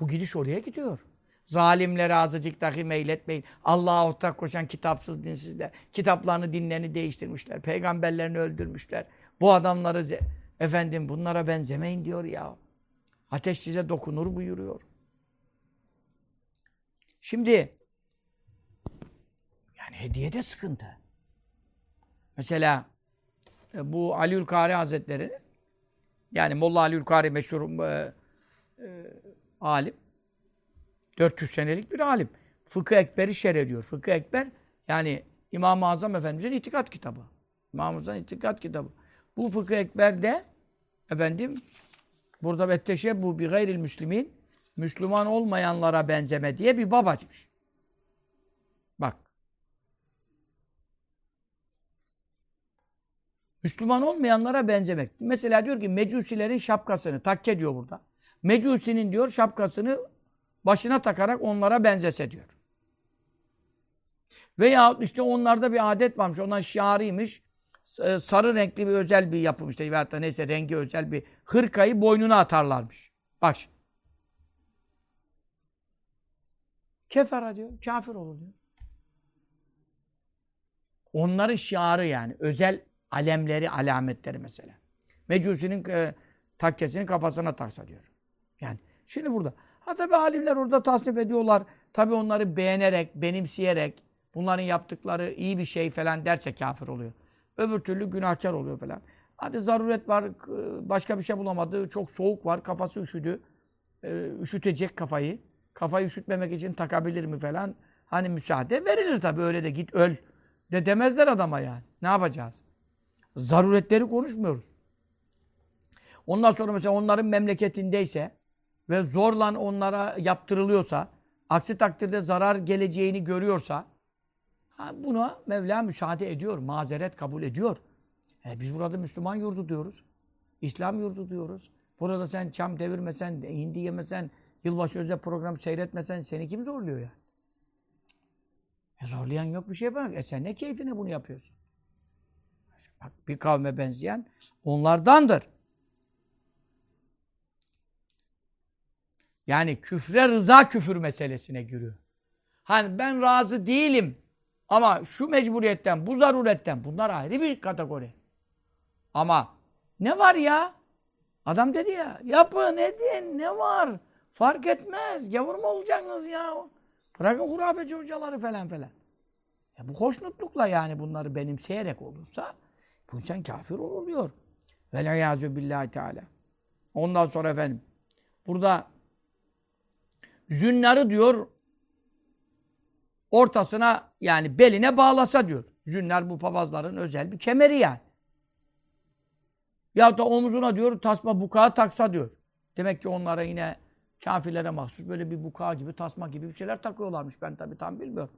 Bu gidiş oraya gidiyor. Zalimlere azıcık dahi meyletmeyin. Allah'a ortak koşan kitapsız dinsizler. Kitaplarını, dinlerini değiştirmişler. Peygamberlerini öldürmüşler. Bu adamları efendim bunlara benzemeyin diyor ya. Ateş size dokunur buyuruyor. Şimdi yani hediye de sıkıntı. Mesela bu Aliül Kari Hazretleri yani Molla Aliül Kari meşhur e, e, alim 400 senelik bir alim. Fıkıh Ekber'i şer ediyor. Fıkıh Ekber yani İmam-ı Azam Efendimiz'in itikat kitabı. İmam-ı Azam itikat kitabı. Bu Fıkıh Ekber'de efendim burada bu bir gayril müslimin Müslüman olmayanlara benzeme diye bir bab açmış. Bak. Müslüman olmayanlara benzemek. Mesela diyor ki mecusilerin şapkasını, takke diyor burada. Mecusinin diyor şapkasını başına takarak onlara benzese diyor. Veya işte onlarda bir adet varmış. Ondan şiariymiş. E, sarı renkli bir özel bir yapım işte. Veyahut da neyse rengi özel bir hırkayı boynuna atarlarmış. Bak şimdi. Diyor. Kafir olur diyor. Onların şiarı yani. Özel alemleri, alametleri mesela. Mecusinin e, takkesini kafasına taksa diyor. Yani şimdi burada. Ha tabi alimler orada tasnif ediyorlar. Tabi onları beğenerek, benimseyerek bunların yaptıkları iyi bir şey falan derse kafir oluyor. Öbür türlü günahkar oluyor falan. Hadi zaruret var, başka bir şey bulamadı, çok soğuk var, kafası üşüdü. E, üşütecek kafayı. Kafayı üşütmemek için takabilir mi falan. Hani müsaade verilir tabii öyle de git öl. De demezler adama yani. Ne yapacağız? Zaruretleri konuşmuyoruz. Ondan sonra mesela onların memleketindeyse ve zorla onlara yaptırılıyorsa, aksi takdirde zarar geleceğini görüyorsa, buna Mevla müsaade ediyor, mazeret kabul ediyor. E biz burada Müslüman yurdu diyoruz. İslam yurdu diyoruz. Burada sen çam devirmesen, hindi yemesen, yılbaşı özel program seyretmesen seni kim zorluyor ya? E zorlayan yok bir şey yapamaz. E sen ne keyfine bunu yapıyorsun? Bir kavme benzeyen onlardandır. Yani küfre rıza küfür meselesine giriyor. Hani ben razı değilim ama şu mecburiyetten, bu zaruretten bunlar ayrı bir kategori. Ama ne var ya? Adam dedi ya, yapın edin ne var? Fark etmez. Gavur mu olacaksınız ya? Bırakın hurafeci hocaları falan falan. Ya bu hoşnutlukla yani bunları benimseyerek olursa insan kafir olur diyor. Veleyâzü billahi teala. Ondan sonra efendim burada zünnarı diyor ortasına yani beline bağlasa diyor. Zünnar bu papazların özel bir kemeri yani. Ya da omuzuna diyor tasma bukağı taksa diyor. Demek ki onlara yine kafirlere mahsus böyle bir bukağı gibi tasma gibi bir şeyler takıyorlarmış. Ben tabii tam bilmiyorum.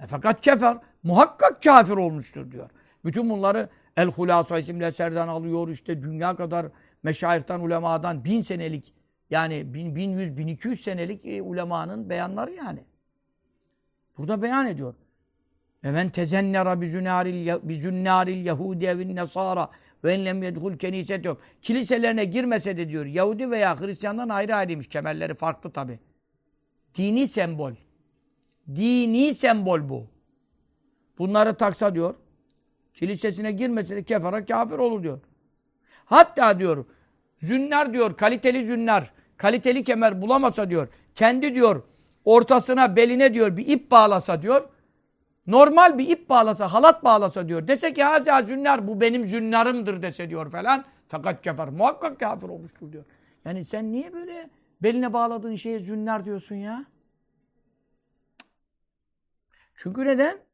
E fakat kefer muhakkak kafir olmuştur diyor. Bütün bunları El Hulasa isimli eserden alıyor. işte dünya kadar meşayihtan, ulemadan bin senelik yani bin, bin yüz, bin iki yüz senelik e, ulemanın beyanları yani. Burada beyan ediyor. Ve men tezennera bizünnaril yahudi evin nesara ve enlem yedhul keniset yok. Kiliselerine girmese de diyor Yahudi veya Hristiyandan ayrı ayrıymış. Kemerleri farklı tabi. Dini sembol. Dini sembol bu. Bunları taksa diyor. Kilisesine girmese de kefara kafir olur diyor. Hatta diyor zünnar diyor kaliteli zünnar kaliteli kemer bulamasa diyor. Kendi diyor ortasına beline diyor bir ip bağlasa diyor. Normal bir ip bağlasa, halat bağlasa diyor. Dese ki haza zünnar bu benim zünnarımdır dese diyor falan. Fakat kefer muhakkak kafir olmuştur diyor. Yani sen niye böyle beline bağladığın şeye zünnar diyorsun ya? Çünkü neden?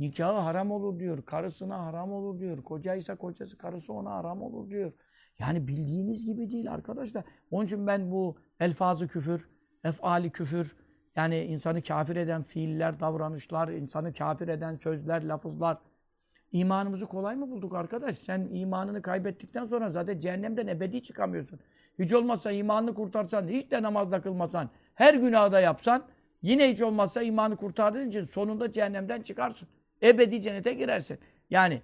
Nikahı haram olur diyor. Karısına haram olur diyor. Kocaysa kocası, karısı ona haram olur diyor. Yani bildiğiniz gibi değil arkadaşlar. Onun için ben bu elfazı küfür, efali küfür, yani insanı kafir eden fiiller, davranışlar, insanı kafir eden sözler, lafızlar. İmanımızı kolay mı bulduk arkadaş? Sen imanını kaybettikten sonra zaten cehennemden ebedi çıkamıyorsun. Hiç olmazsa imanını kurtarsan, hiç de namazda kılmasan, her günahda yapsan, yine hiç olmazsa imanı kurtardığın için sonunda cehennemden çıkarsın. Ebedi cennete girersin. Yani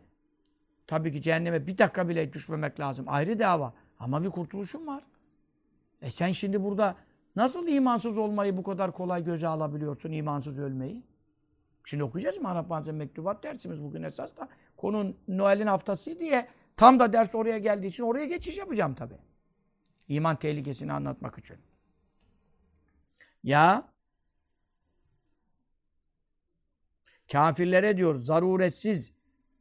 tabii ki cehenneme bir dakika bile düşmemek lazım. Ayrı dava. Ama bir kurtuluşun var. E sen şimdi burada Nasıl imansız olmayı bu kadar kolay göze alabiliyorsun, imansız ölmeyi? Şimdi okuyacağız mı Arap Bankası Mektubat dersimiz bugün esas da. Konun Noel'in haftası diye tam da ders oraya geldiği için oraya geçiş yapacağım tabii. İman tehlikesini anlatmak için. Ya kafirlere diyor zaruretsiz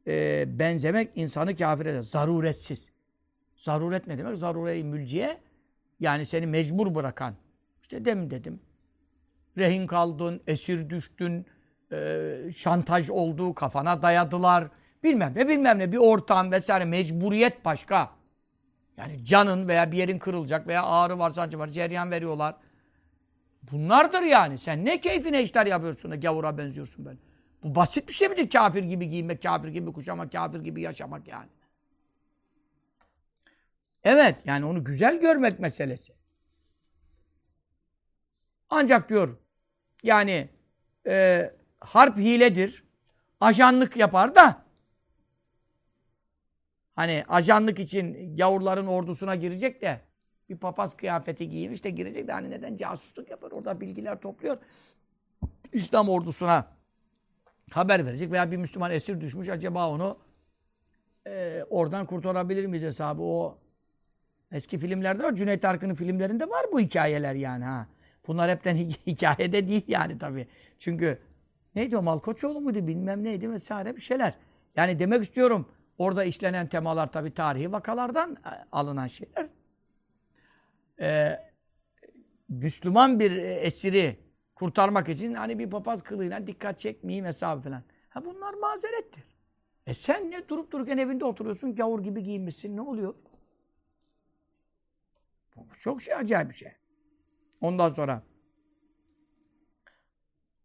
e, benzemek insanı kafir eder. Zaruretsiz. Zaruret ne demek? Zarure-i mülciye yani seni mecbur bırakan, işte demin dedim. Rehin kaldın, esir düştün, e, şantaj oldu, kafana dayadılar. Bilmem ne bilmem ne bir ortam vesaire mecburiyet başka. Yani canın veya bir yerin kırılacak veya ağrı var, sancı var, ceryan veriyorlar. Bunlardır yani. Sen ne keyfine işler yapıyorsun da gavura benziyorsun ben. Bu basit bir şey midir kafir gibi giymek, kafir gibi kuşamak, kafir gibi yaşamak yani? Evet yani onu güzel görmek meselesi. Ancak diyor yani e, harp hiledir. Ajanlık yapar da hani ajanlık için gavurların ordusuna girecek de bir papaz kıyafeti giymiş de girecek de hani neden casusluk yapar orada bilgiler topluyor. İslam ordusuna haber verecek veya bir Müslüman esir düşmüş acaba onu e, oradan kurtarabilir miyiz hesabı o eski filmlerde var. Cüneyt Arkın'ın filmlerinde var bu hikayeler yani ha. Bunlar hepten hikayede değil yani tabii. Çünkü neydi o Malkoçoğlu muydu bilmem neydi vesaire bir şeyler. Yani demek istiyorum orada işlenen temalar tabii tarihi vakalardan e, alınan şeyler. Ee, Müslüman bir e, esiri kurtarmak için hani bir papaz kılığıyla dikkat çekmeyeyim hesabı falan. Ha bunlar mazerettir. E sen ne durup dururken evinde oturuyorsun gavur gibi giyinmişsin ne oluyor? Bu çok şey acayip bir şey. Ondan sonra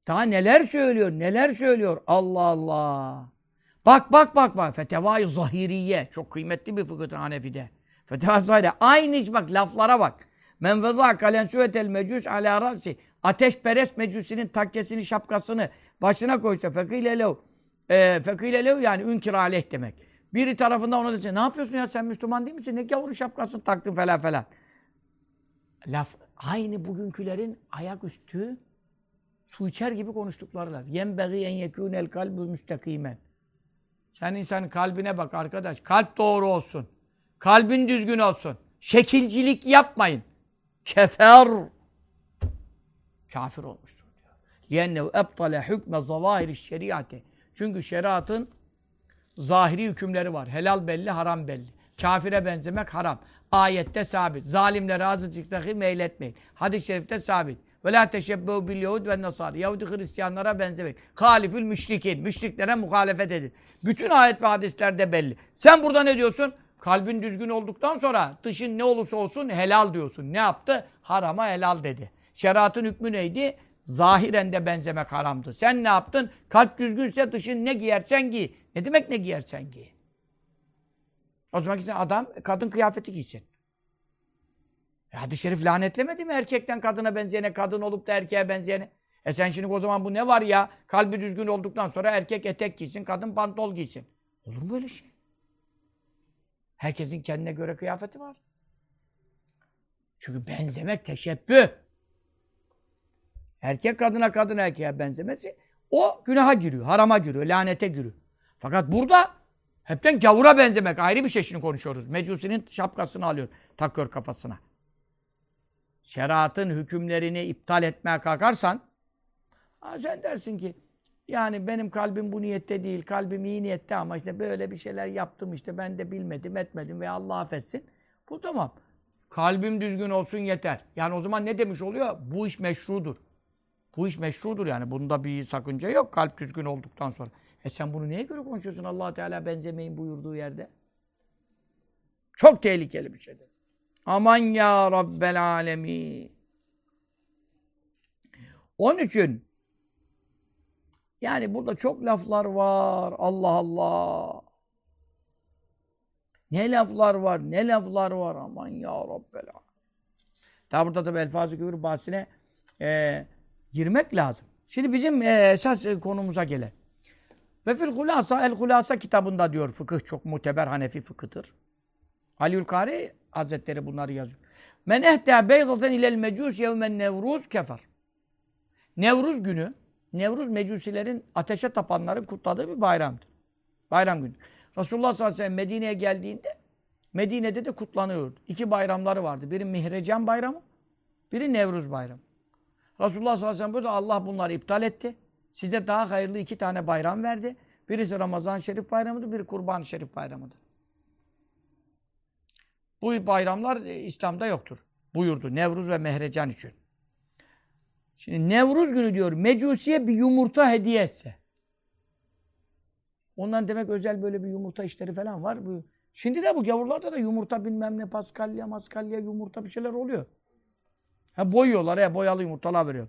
daha neler söylüyor, neler söylüyor. Allah Allah. Bak bak bak bak. Fetevai zahiriye. Çok kıymetli bir fıkıhtır Hanefi'de. Fetevai zahiriye. Aynı iş bak laflara bak. Men veza kalen süvetel mecus ala rasi. Ateşperest mecusinin takkesini, şapkasını başına koysa fekile lev. E, fekile lehu yani ünkir aleyh demek. Biri tarafından ona diyecek, ne yapıyorsun ya sen Müslüman değil misin? Ne gavuru şapkası taktın falan falan. Laf, aynı bugünkülerin ayaküstü su içer gibi konuştukları laf. Yenbeği en yekûnel kalbu müstakimen. Sen insanın kalbine bak arkadaş. Kalp doğru olsun. Kalbin düzgün olsun. Şekilcilik yapmayın. Kefer kafir olmuştur diyor. Yennev ebtale hükme zavahiri şeriatı. Çünkü şeriatın zahiri hükümleri var. Helal belli, haram belli. Kafire benzemek haram. Ayette sabit. Zalimlere azıcıktaki meyletmeyin. Hadis-i şerifte sabit. Ve la teşebbehu bil yahud ve nasar. Yahudi Hristiyanlara benzemeyin. Halifül müşrikin. Müşriklere muhalefet edin. Bütün ayet ve hadislerde belli. Sen burada ne diyorsun? Kalbin düzgün olduktan sonra dışın ne olursa olsun helal diyorsun. Ne yaptı? Harama helal dedi. Şeriatın hükmü neydi? Zahiren de benzemek haramdı. Sen ne yaptın? Kalp düzgünse dışın ne giyersen giy. Ne demek ne giyersen giy? O zaman gitsin adam kadın kıyafeti giysin. E hadis-i şerif lanetlemedi mi erkekten kadına benzeyene, kadın olup da erkeğe benzeyene? E sen şimdi o zaman bu ne var ya? Kalbi düzgün olduktan sonra erkek etek giysin, kadın pantol giysin. Olur mu böyle şey? Herkesin kendine göre kıyafeti var. Çünkü benzemek teşebbüh. Erkek kadına, kadın erkeğe benzemesi o günaha giriyor, harama giriyor, lanete giriyor. Fakat burada hepten gavura benzemek ayrı bir şey şimdi konuşuyoruz. Mecusinin şapkasını alıyor, takıyor kafasına. Şeriatın hükümlerini iptal etmeye kalkarsan ha sen dersin ki yani benim kalbim bu niyette değil, kalbim iyi niyette ama işte böyle bir şeyler yaptım işte ben de bilmedim, etmedim ve Allah affetsin. Bu tamam. Kalbim düzgün olsun yeter. Yani o zaman ne demiş oluyor? Bu iş meşrudur. Bu iş meşrudur yani. Bunda bir sakınca yok kalp düzgün olduktan sonra. E sen bunu neye göre konuşuyorsun allah Teala benzemeyin buyurduğu yerde? Çok tehlikeli bir şeydir. Aman ya Rabbel Alemin. Onun için yani burada çok laflar var. Allah Allah. Ne laflar var, ne laflar var. Aman ya Rabbel Alemin. Daha burada da Elfaz-ı Küfür bahsine e, girmek lazım. Şimdi bizim e, esas konumuza gele. Ve fil hulasa, el hulasa kitabında diyor fıkıh çok muteber Hanefi fıkıhtır. Aliül Kari Hazretleri bunları yazıyor. Men ehte beyzaten ilel mecus yevmen nevruz kefer. Nevruz günü, Nevruz mecusilerin ateşe tapanların kutladığı bir bayramdır. Bayram günü. Resulullah sallallahu aleyhi ve sellem Medine'ye geldiğinde Medine'de de kutlanıyordu. İki bayramları vardı. Biri Mihrecan bayramı, biri Nevruz bayramı. Resulullah sallallahu aleyhi ve sellem burada Allah bunları iptal etti. Size daha hayırlı iki tane bayram verdi. Birisi Ramazan Şerif bayramıdır, biri Kurban Şerif bayramıdır. Bu bayramlar e, İslam'da yoktur. Buyurdu Nevruz ve Mehrecan için. Şimdi Nevruz günü diyor Mecusi'ye bir yumurta hediye etse. Onların demek özel böyle bir yumurta işleri falan var. Şimdi de bu gavurlarda da yumurta bilmem ne paskalya maskalya yumurta bir şeyler oluyor. Ha boyuyorlar ya boyalı yumurtalar veriyor.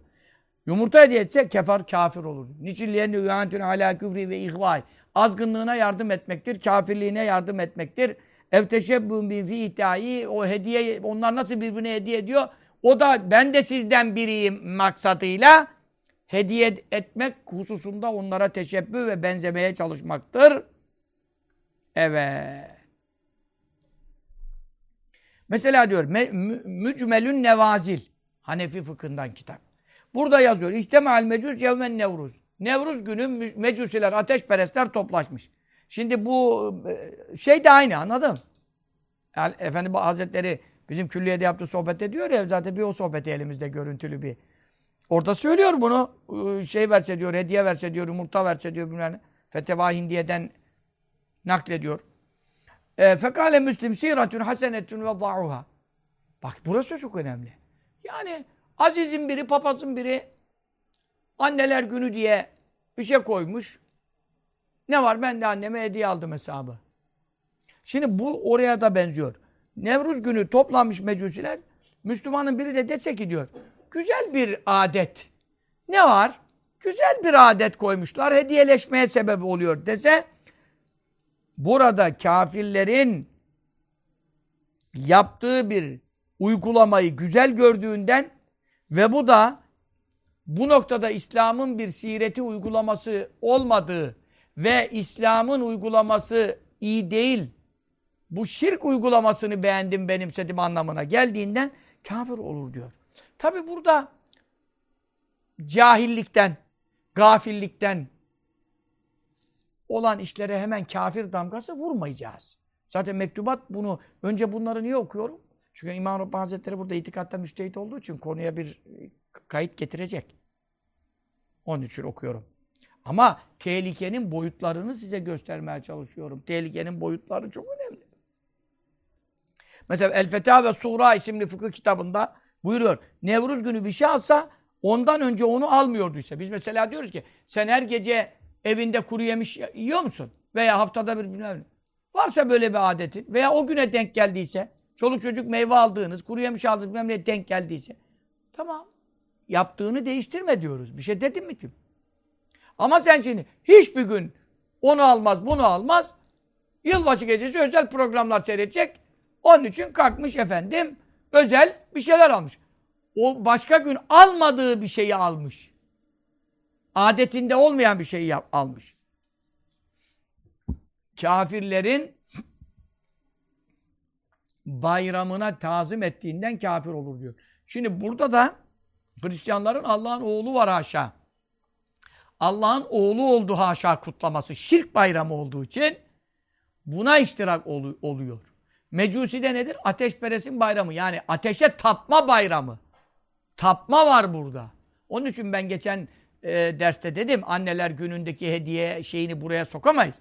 Yumurta hediye etse kefar kafir olur. Niçin liyenne üyantün ala küfri ve ihvay. Azgınlığına yardım etmektir, kafirliğine yardım etmektir. Evteşebbün bin fi iddiayı o hediye onlar nasıl birbirine hediye ediyor? O da ben de sizden biriyim maksadıyla hediye etmek hususunda onlara teşebbü ve benzemeye çalışmaktır. Evet. Mesela diyor Mücmelün Nevazil Hanefi fıkhından kitap. Burada yazıyor. İctema'l mecus yevmen nevruz. Nevruz günü mecusiler, ateşperestler toplaşmış. Şimdi bu e, şey de aynı anladın yani Efendi Hazretleri bizim külliyede yaptığı sohbet ediyor ya zaten bir o sohbeti elimizde görüntülü bir. Orada söylüyor bunu. Şey verse diyor, hediye verse diyor, yumurta verse diyor bilmem ne. Feteva Hindiye'den naklediyor. E, Fekale Müslim siratun hasenetun ve da'uha. Bak burası çok önemli. Yani azizin biri, papazın biri anneler günü diye bir şey koymuş. Ne var? Ben de anneme hediye aldım hesabı. Şimdi bu oraya da benziyor. Nevruz günü toplanmış mecusiler. Müslümanın biri de dese ki diyor. Güzel bir adet. Ne var? Güzel bir adet koymuşlar. Hediyeleşmeye sebep oluyor dese. Burada kafirlerin yaptığı bir uygulamayı güzel gördüğünden ve bu da bu noktada İslam'ın bir sireti uygulaması olmadığı ve İslam'ın uygulaması iyi değil. Bu şirk uygulamasını beğendim, benimsedim anlamına geldiğinden kafir olur diyor. Tabi burada cahillikten, gafillikten olan işlere hemen kafir damgası vurmayacağız. Zaten mektubat bunu, önce bunları niye okuyorum? Çünkü İmam Rabbani Hazretleri burada itikatta müştehit olduğu için konuya bir kayıt getirecek. Onun için okuyorum. Ama tehlikenin boyutlarını size göstermeye çalışıyorum. Tehlikenin boyutları çok önemli. Mesela El Fetha ve Sura isimli fıkıh kitabında buyuruyor. Nevruz günü bir şey alsa ondan önce onu almıyorduysa. Biz mesela diyoruz ki sen her gece evinde kuru yemiş yiyor musun? Veya haftada bir bilmem Varsa böyle bir adetin veya o güne denk geldiyse çoluk çocuk meyve aldığınız, kuru yemiş aldığınız bilmem ne denk geldiyse tamam. Yaptığını değiştirme diyoruz. Bir şey dedim mi ki? Ama sen şimdi hiçbir gün onu almaz, bunu almaz. Yılbaşı gecesi özel programlar seyredecek. Onun için kalkmış efendim özel bir şeyler almış. O başka gün almadığı bir şeyi almış. Adetinde olmayan bir şeyi almış. Kafirlerin bayramına tazim ettiğinden kafir olur diyor. Şimdi burada da Hristiyanların Allah'ın oğlu var haşa. Allah'ın oğlu oldu haşa kutlaması şirk bayramı olduğu için buna iştirak ol oluyor. Mecusi de nedir? Ateşperestin bayramı. Yani ateşe tapma bayramı. Tapma var burada. Onun için ben geçen e, derste dedim anneler günündeki hediye şeyini buraya sokamayız.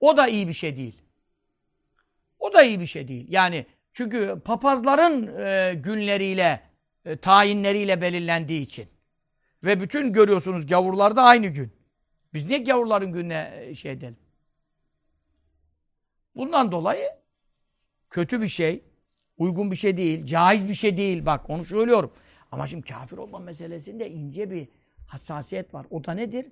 O da iyi bir şey değil. O da iyi bir şey değil. Yani çünkü papazların e, günleriyle, e, tayinleriyle belirlendiği için. Ve bütün görüyorsunuz gavurlarda aynı gün. Biz niye gavurların gününe e, şey edelim? Bundan dolayı kötü bir şey, uygun bir şey değil, caiz bir şey değil. Bak onu söylüyorum. Ama şimdi kafir olma meselesinde ince bir hassasiyet var. O da nedir?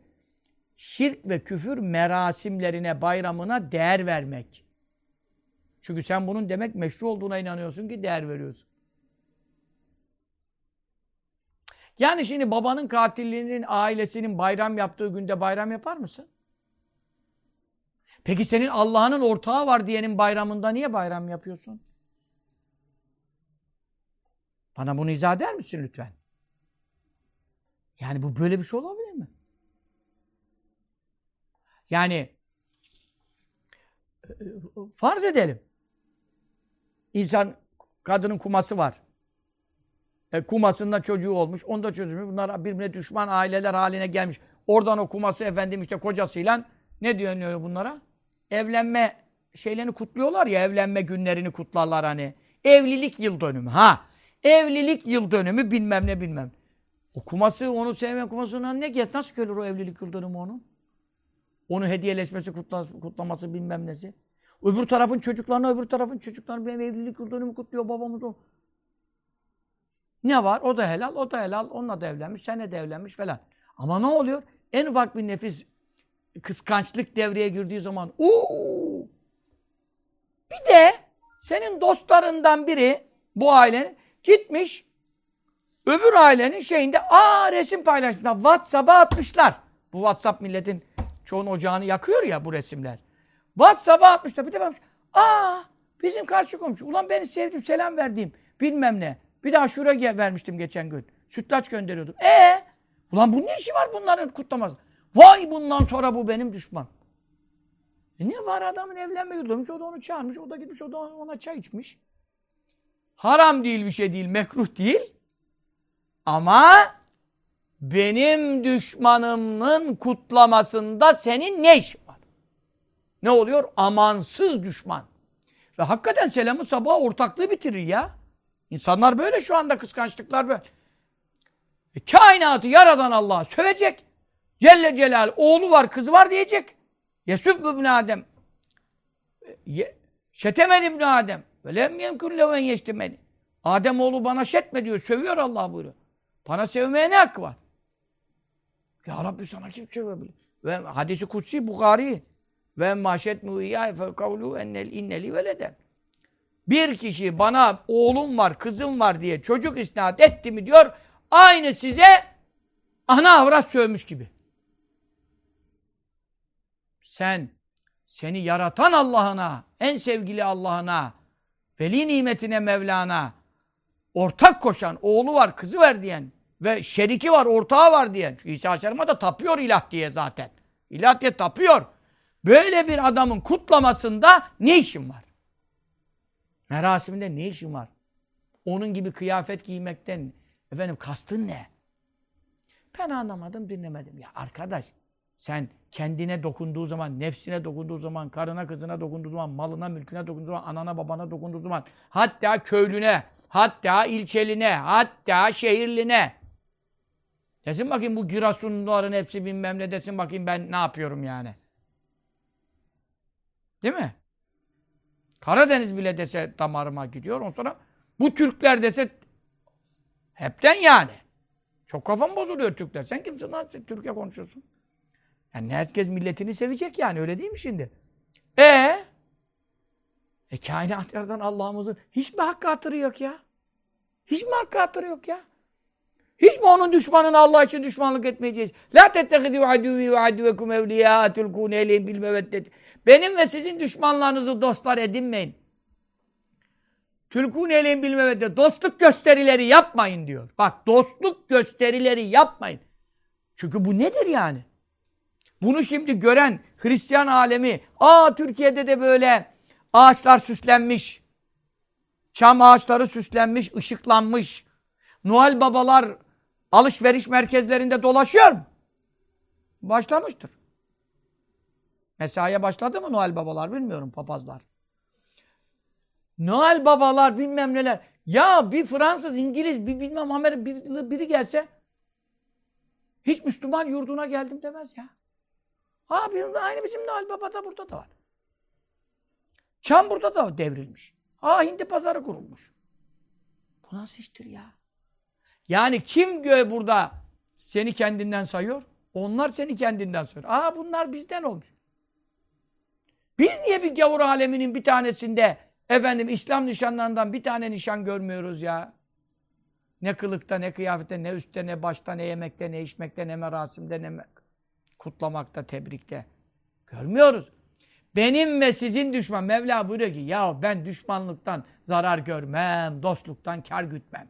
Şirk ve küfür merasimlerine, bayramına değer vermek. Çünkü sen bunun demek meşru olduğuna inanıyorsun ki değer veriyorsun. Yani şimdi babanın katilliğinin ailesinin bayram yaptığı günde bayram yapar mısın? Peki senin Allah'ın ortağı var diyenin bayramında niye bayram yapıyorsun? Bana bunu izah eder misin lütfen? Yani bu böyle bir şey olabilir mi? Yani farz edelim. İnsan kadının kuması var. E, kumasında çocuğu olmuş, onda çocuğu. Bunlar birbirine düşman aileler haline gelmiş. Oradan o kuması efendim işte kocasıyla ne diyor bunlara? Evlenme şeylerini kutluyorlar ya, evlenme günlerini kutlarlar hani. Evlilik yıl dönümü. Ha. Evlilik yıl dönümü bilmem ne bilmem. O kuması, onu sevmeyen kumasından ne gez? Nasıl gelir o evlilik yıl dönümü onun? Onu hediyeleşmesi, kutlaması, kutlaması bilmem nesi. Öbür tarafın çocuklarını, öbür tarafın çocuklarını benim evlilik yıl dönümü kutluyor babamız o. Ne var? O da helal, o da helal. Onunla da evlenmiş, senle de evlenmiş falan. Ama ne oluyor? En ufak bir nefis kıskançlık devreye girdiği zaman uuu bir de senin dostlarından biri bu ailenin gitmiş öbür ailenin şeyinde aa resim paylaşmışlar. WhatsApp'a atmışlar. Bu WhatsApp milletin çoğun ocağını yakıyor ya bu resimler. WhatsApp'a atmışlar. Bir de bakmış. Aa bizim karşı komşu. Ulan beni sevdim selam verdiğim bilmem ne. Bir daha şuraya vermiştim geçen gün. Sütlaç gönderiyordum. E Ulan bu ne işi var bunların kutlaması? Vay bundan sonra bu benim düşman. E ne var adamın evlenme yıldırmış, o da onu çağırmış, o da gitmiş, o da ona çay içmiş. Haram değil bir şey değil, mekruh değil. Ama benim düşmanımın kutlamasında senin ne işin? Ne oluyor? Amansız düşman. Ve hakikaten selamı sabah ortaklığı bitirir ya. İnsanlar böyle şu anda kıskançlıklar böyle. E, kainatı yaradan Allah sövecek. Celle Celal oğlu var kızı var diyecek. Yesüb ibn Adem. Şetemen ibn Adem. Ve lem yemkun leven yeştemeni. Adem oğlu bana şetme diyor. Sövüyor Allah buyuruyor. Bana sevmeye ne hakkı var? Ya Rabbi sana kim sövebilir? Ve hadisi kutsi Bukhari ve maşet muhiyyâ fe kavlu ennel inneli veleden. Bir kişi bana oğlum var, kızım var diye çocuk isnat etti mi diyor. Aynı size ana avrat sövmüş gibi. sen seni yaratan Allah'ına, en sevgili Allah'ına, veli nimetine Mevlana ortak koşan, oğlu var, kızı var diyen ve şeriki var, ortağı var diyen. Çünkü İsa Aleyhisselam'a da tapıyor ilah diye zaten. İlah diye tapıyor. Böyle bir adamın kutlamasında ne işin var? Merasiminde ne işin var? Onun gibi kıyafet giymekten efendim kastın ne? Ben anlamadım, dinlemedim. Ya arkadaş sen kendine dokunduğu zaman, nefsine dokunduğu zaman, karına kızına dokunduğu zaman, malına mülküne dokunduğu zaman, anana babana dokunduğu zaman, hatta köylüne, hatta ilçeline, hatta şehirline. Desin bakayım bu Girasunluların hepsi bilmem ne desin bakayım ben ne yapıyorum yani. Değil mi? Karadeniz bile dese damarıma gidiyor. Ondan sonra bu Türkler dese hepten yani. Çok kafam bozuluyor Türkler. Sen kimsin lan? Türkiye konuşuyorsun. Yani herkes milletini sevecek yani öyle değil mi şimdi? E e kainat yaradan Allah'ımızın hiç mi hakkı hatırı yok ya? Hiç mi hakkı hatırı yok ya? Hiç mi onun düşmanını Allah için düşmanlık etmeyeceğiz? La tettehidu aduvi ve aduvekum evliya tulkun eyleyim bil meveddet. Benim ve sizin düşmanlarınızı dostlar edinmeyin. Tülkun eyleyim bil meveddet. Dostluk gösterileri yapmayın diyor. Bak dostluk gösterileri yapmayın. Çünkü bu nedir yani? Bunu şimdi gören Hristiyan alemi, aa Türkiye'de de böyle ağaçlar süslenmiş, çam ağaçları süslenmiş, ışıklanmış, Noel babalar alışveriş merkezlerinde dolaşıyor mu? Başlamıştır. Mesaiye başladı mı Noel babalar bilmiyorum papazlar. Noel babalar bilmem neler. Ya bir Fransız, İngiliz, bir bilmem Amerika biri, gelse hiç Müslüman yurduna geldim demez ya. De aynı bizim Noel Baba da burada da var. Çam burada da devrilmiş. Ha hindi pazarı kurulmuş. Bu nasıl iştir ya? Yani kim göğe burada seni kendinden sayıyor? Onlar seni kendinden sayıyor. Aa bunlar bizden olmuş. Biz niye bir gavur aleminin bir tanesinde efendim İslam nişanlarından bir tane nişan görmüyoruz ya? Ne kılıkta, ne kıyafette, ne üstte, ne başta, ne yemekte, ne içmekte, ne merasimde, ne kutlamakta, tebrikte. Görmüyoruz. Benim ve sizin düşman. Mevla buyuruyor ki ya ben düşmanlıktan zarar görmem, dostluktan kar gütmem.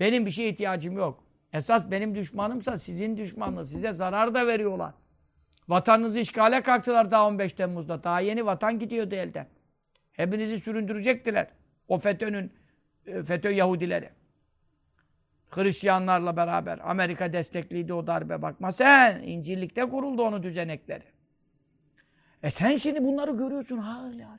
Benim bir şeye ihtiyacım yok. Esas benim düşmanımsa sizin düşmanınız. Size zarar da veriyorlar. Vatanınızı işgale kalktılar daha 15 Temmuz'da. Daha yeni vatan gidiyordu elden. Hepinizi süründürecektiler. O FETÖ'nün, e, FETÖ Yahudileri. Hristiyanlarla beraber. Amerika destekliydi o darbe bakma sen. İncirlik'te kuruldu onu düzenekleri. E sen şimdi bunları görüyorsun hala.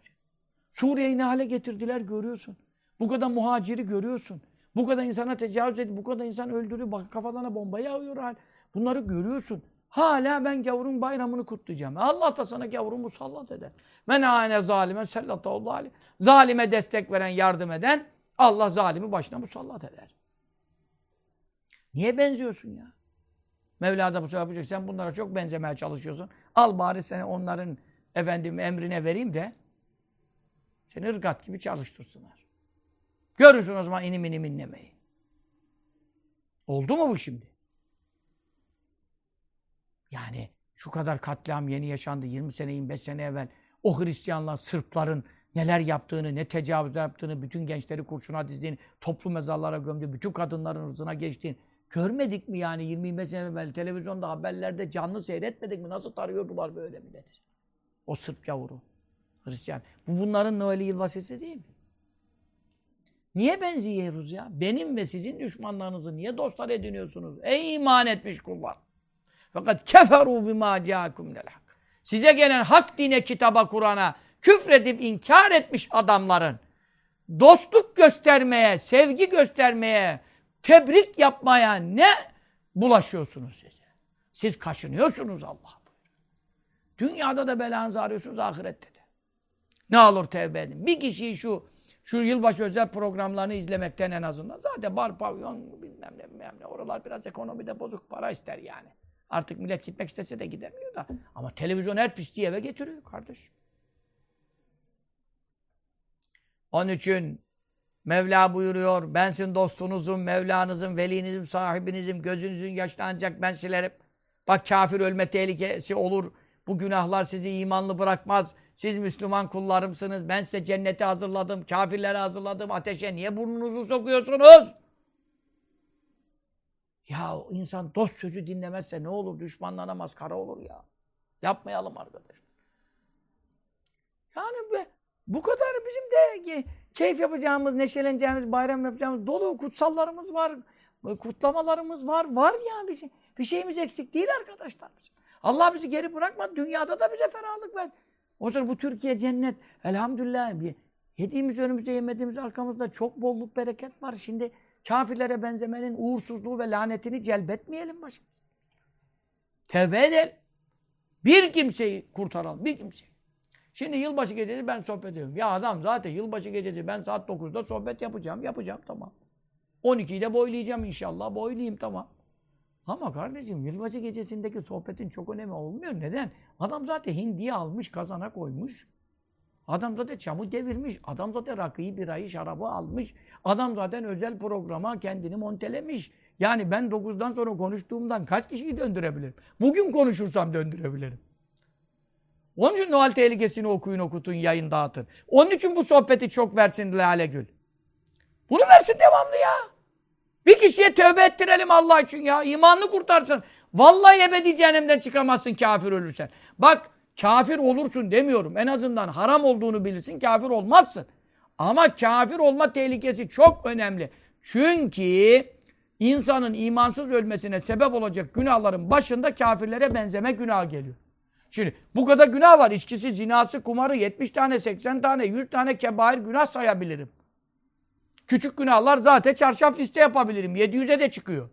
Suriye'yi ne hale getirdiler görüyorsun. Bu kadar muhaciri görüyorsun. Bu kadar insana tecavüz edip bu kadar insan öldürüyor. Bak kafalarına bomba yağıyor hal. Bunları görüyorsun. Hala ben gavurun bayramını kutlayacağım. Allah da sana gavuru musallat eder. Men âne zalime sellatallâhu aleyh. Zalime destek veren, yardım eden Allah zalimi başına musallat eder. Niye benziyorsun ya? Mevla da bu sefer yapacak. Sen bunlara çok benzemeye çalışıyorsun. Al bari seni onların efendim emrine vereyim de seni ırgat gibi çalıştırsınlar. Görürsün o zaman inim inim inlemeyi. Oldu mu bu şimdi? Yani şu kadar katliam yeni yaşandı 20 sene 25 sene evvel o Hristiyanlar Sırpların neler yaptığını, ne tecavüz yaptığını, bütün gençleri kurşuna dizdiğini, toplu mezarlara gömdüğünü, bütün kadınların hırzına geçtiğini görmedik mi yani 25 sene evvel televizyonda haberlerde canlı seyretmedik mi? Nasıl tarıyordular böyle milleti? O Sırp yavru. Hristiyan. Bu bunların Noel'i yılbaşısı değil mi? Niye benziyoruz ya? Benim ve sizin düşmanlarınızı niye dostlar ediniyorsunuz? Ey iman etmiş kullar! Fakat keferu bima ca'akum hak. Size gelen hak dine, kitaba, Kur'an'a küfredip inkar etmiş adamların dostluk göstermeye, sevgi göstermeye, tebrik yapmaya ne bulaşıyorsunuz siz? Siz kaşınıyorsunuz Allah Dünyada da belanızı arıyorsunuz, ahirette de. Ne olur tevbe edin. Bir kişiyi şu şu yılbaşı özel programlarını izlemekten en azından. Zaten bar, pavyon, bilmem ne, bilmem ne. Oralar biraz ekonomide bozuk para ister yani. Artık millet gitmek istese de gidemiyor da. Ama televizyon her pisliği eve getiriyor kardeş. Onun için Mevla buyuruyor, ben sizin dostunuzum, Mevlanızım, velinizim, sahibinizim, gözünüzün yaşını ancak ben silerim. Bak kafir ölme tehlikesi olur, Bu günahlar sizi imanlı bırakmaz. Siz Müslüman kullarımsınız. Ben size cenneti hazırladım. Kafirlere hazırladım. Ateşe niye burnunuzu sokuyorsunuz? Ya insan dost sözü dinlemezse ne olur? Düşmanlarına maskara olur ya. Yapmayalım arkadaşlar. Yani be, bu kadar bizim de e, keyif yapacağımız, neşeleneceğimiz, bayram yapacağımız dolu kutsallarımız var. Kutlamalarımız var. Var ya bir, şey, bir şeyimiz eksik değil arkadaşlar. Allah bizi geri bırakmadı. Dünyada da bize ferahlık ver. O zaman bu Türkiye cennet. Elhamdülillah. Yediğimiz önümüzde yemediğimiz arkamızda çok bolluk bereket var. Şimdi kafirlere benzemenin uğursuzluğu ve lanetini celbetmeyelim başım. Tevbe edelim. Bir kimseyi kurtaralım. Bir kimseyi. Şimdi yılbaşı gecesi ben sohbet ediyorum. Ya adam zaten yılbaşı gecesi ben saat 9'da sohbet yapacağım. Yapacağım tamam. 12'yi de boylayacağım inşallah. Boylayayım tamam. Ama kardeşim yılbaşı gecesindeki sohbetin çok önemi olmuyor. Neden? Adam zaten hindiyi almış, kazana koymuş. Adam zaten çamur devirmiş. Adam zaten rakıyı, birayı, şarabı almış. Adam zaten özel programa kendini montelemiş. Yani ben 9'dan sonra konuştuğumdan kaç kişiyi döndürebilirim? Bugün konuşursam döndürebilirim. Onun için Noel tehlikesini okuyun, okutun, yayın dağıtın. Onun için bu sohbeti çok versin Lale Gül. Bunu versin devamlı ya. Bir kişiye tövbe ettirelim Allah için ya. İmanını kurtarsın. Vallahi ebedi cehennemden çıkamazsın kafir ölürsen. Bak kafir olursun demiyorum. En azından haram olduğunu bilirsin kafir olmazsın. Ama kafir olma tehlikesi çok önemli. Çünkü insanın imansız ölmesine sebep olacak günahların başında kafirlere benzeme günah geliyor. Şimdi bu kadar günah var. İçkisi, zinası, kumarı 70 tane, 80 tane, 100 tane kebair günah sayabilirim. Küçük günahlar zaten çarşaf liste yapabilirim. 700'e de çıkıyor.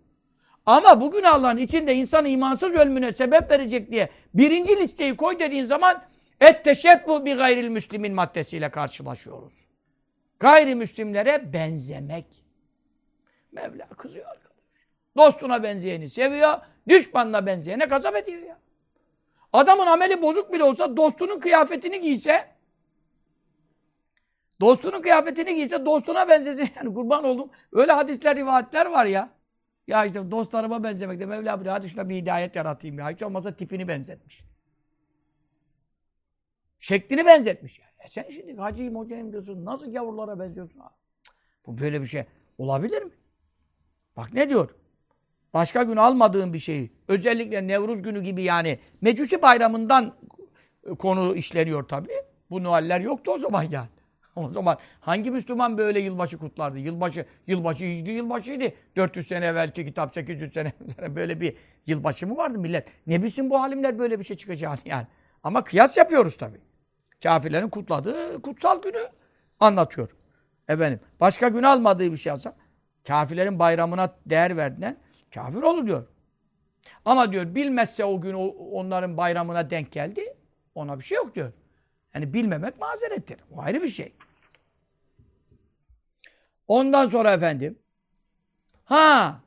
Ama bu günahların içinde insan imansız ölümüne sebep verecek diye birinci listeyi koy dediğin zaman et teşebbu bi gayril müslimin maddesiyle karşılaşıyoruz. Gayrimüslimlere benzemek. Mevla kızıyor arkadaş. Dostuna benzeyeni seviyor, düşmanına benzeyene gazap ediyor ya. Adamın ameli bozuk bile olsa dostunun kıyafetini giyse dostunun kıyafetini giyse dostuna benzesin. Yani kurban oldum. Öyle hadisler, rivayetler var ya. Ya işte dostlarıma benzemek de Mevla bir hadi şuna bir hidayet yaratayım ya. Hiç olmazsa tipini benzetmiş. Şeklini benzetmiş yani. E sen şimdi hacıyım hocayım diyorsun. Nasıl gavurlara benziyorsun? Cık, bu böyle bir şey olabilir mi? Bak ne diyor? Başka gün almadığın bir şeyi, özellikle Nevruz günü gibi yani Mecusi bayramından konu işleniyor tabii. Bu Noeller yoktu o zaman yani. O zaman hangi Müslüman böyle yılbaşı kutlardı? Yılbaşı, yılbaşı hicri yılbaşıydı. 400 sene evvelki kitap, 800 sene böyle bir yılbaşı mı vardı millet? Ne bilsin bu halimler böyle bir şey çıkacağını yani. Ama kıyas yapıyoruz tabii. Kafirlerin kutladığı kutsal günü anlatıyor. Efendim, başka gün almadığı bir şey alsa, kafirlerin bayramına değer verdiğinden kafir olur diyor. Ama diyor bilmezse o gün onların bayramına denk geldi, ona bir şey yok diyor. Yani bilmemek mazerettir. O ayrı bir şey. Ondan sonra efendim ha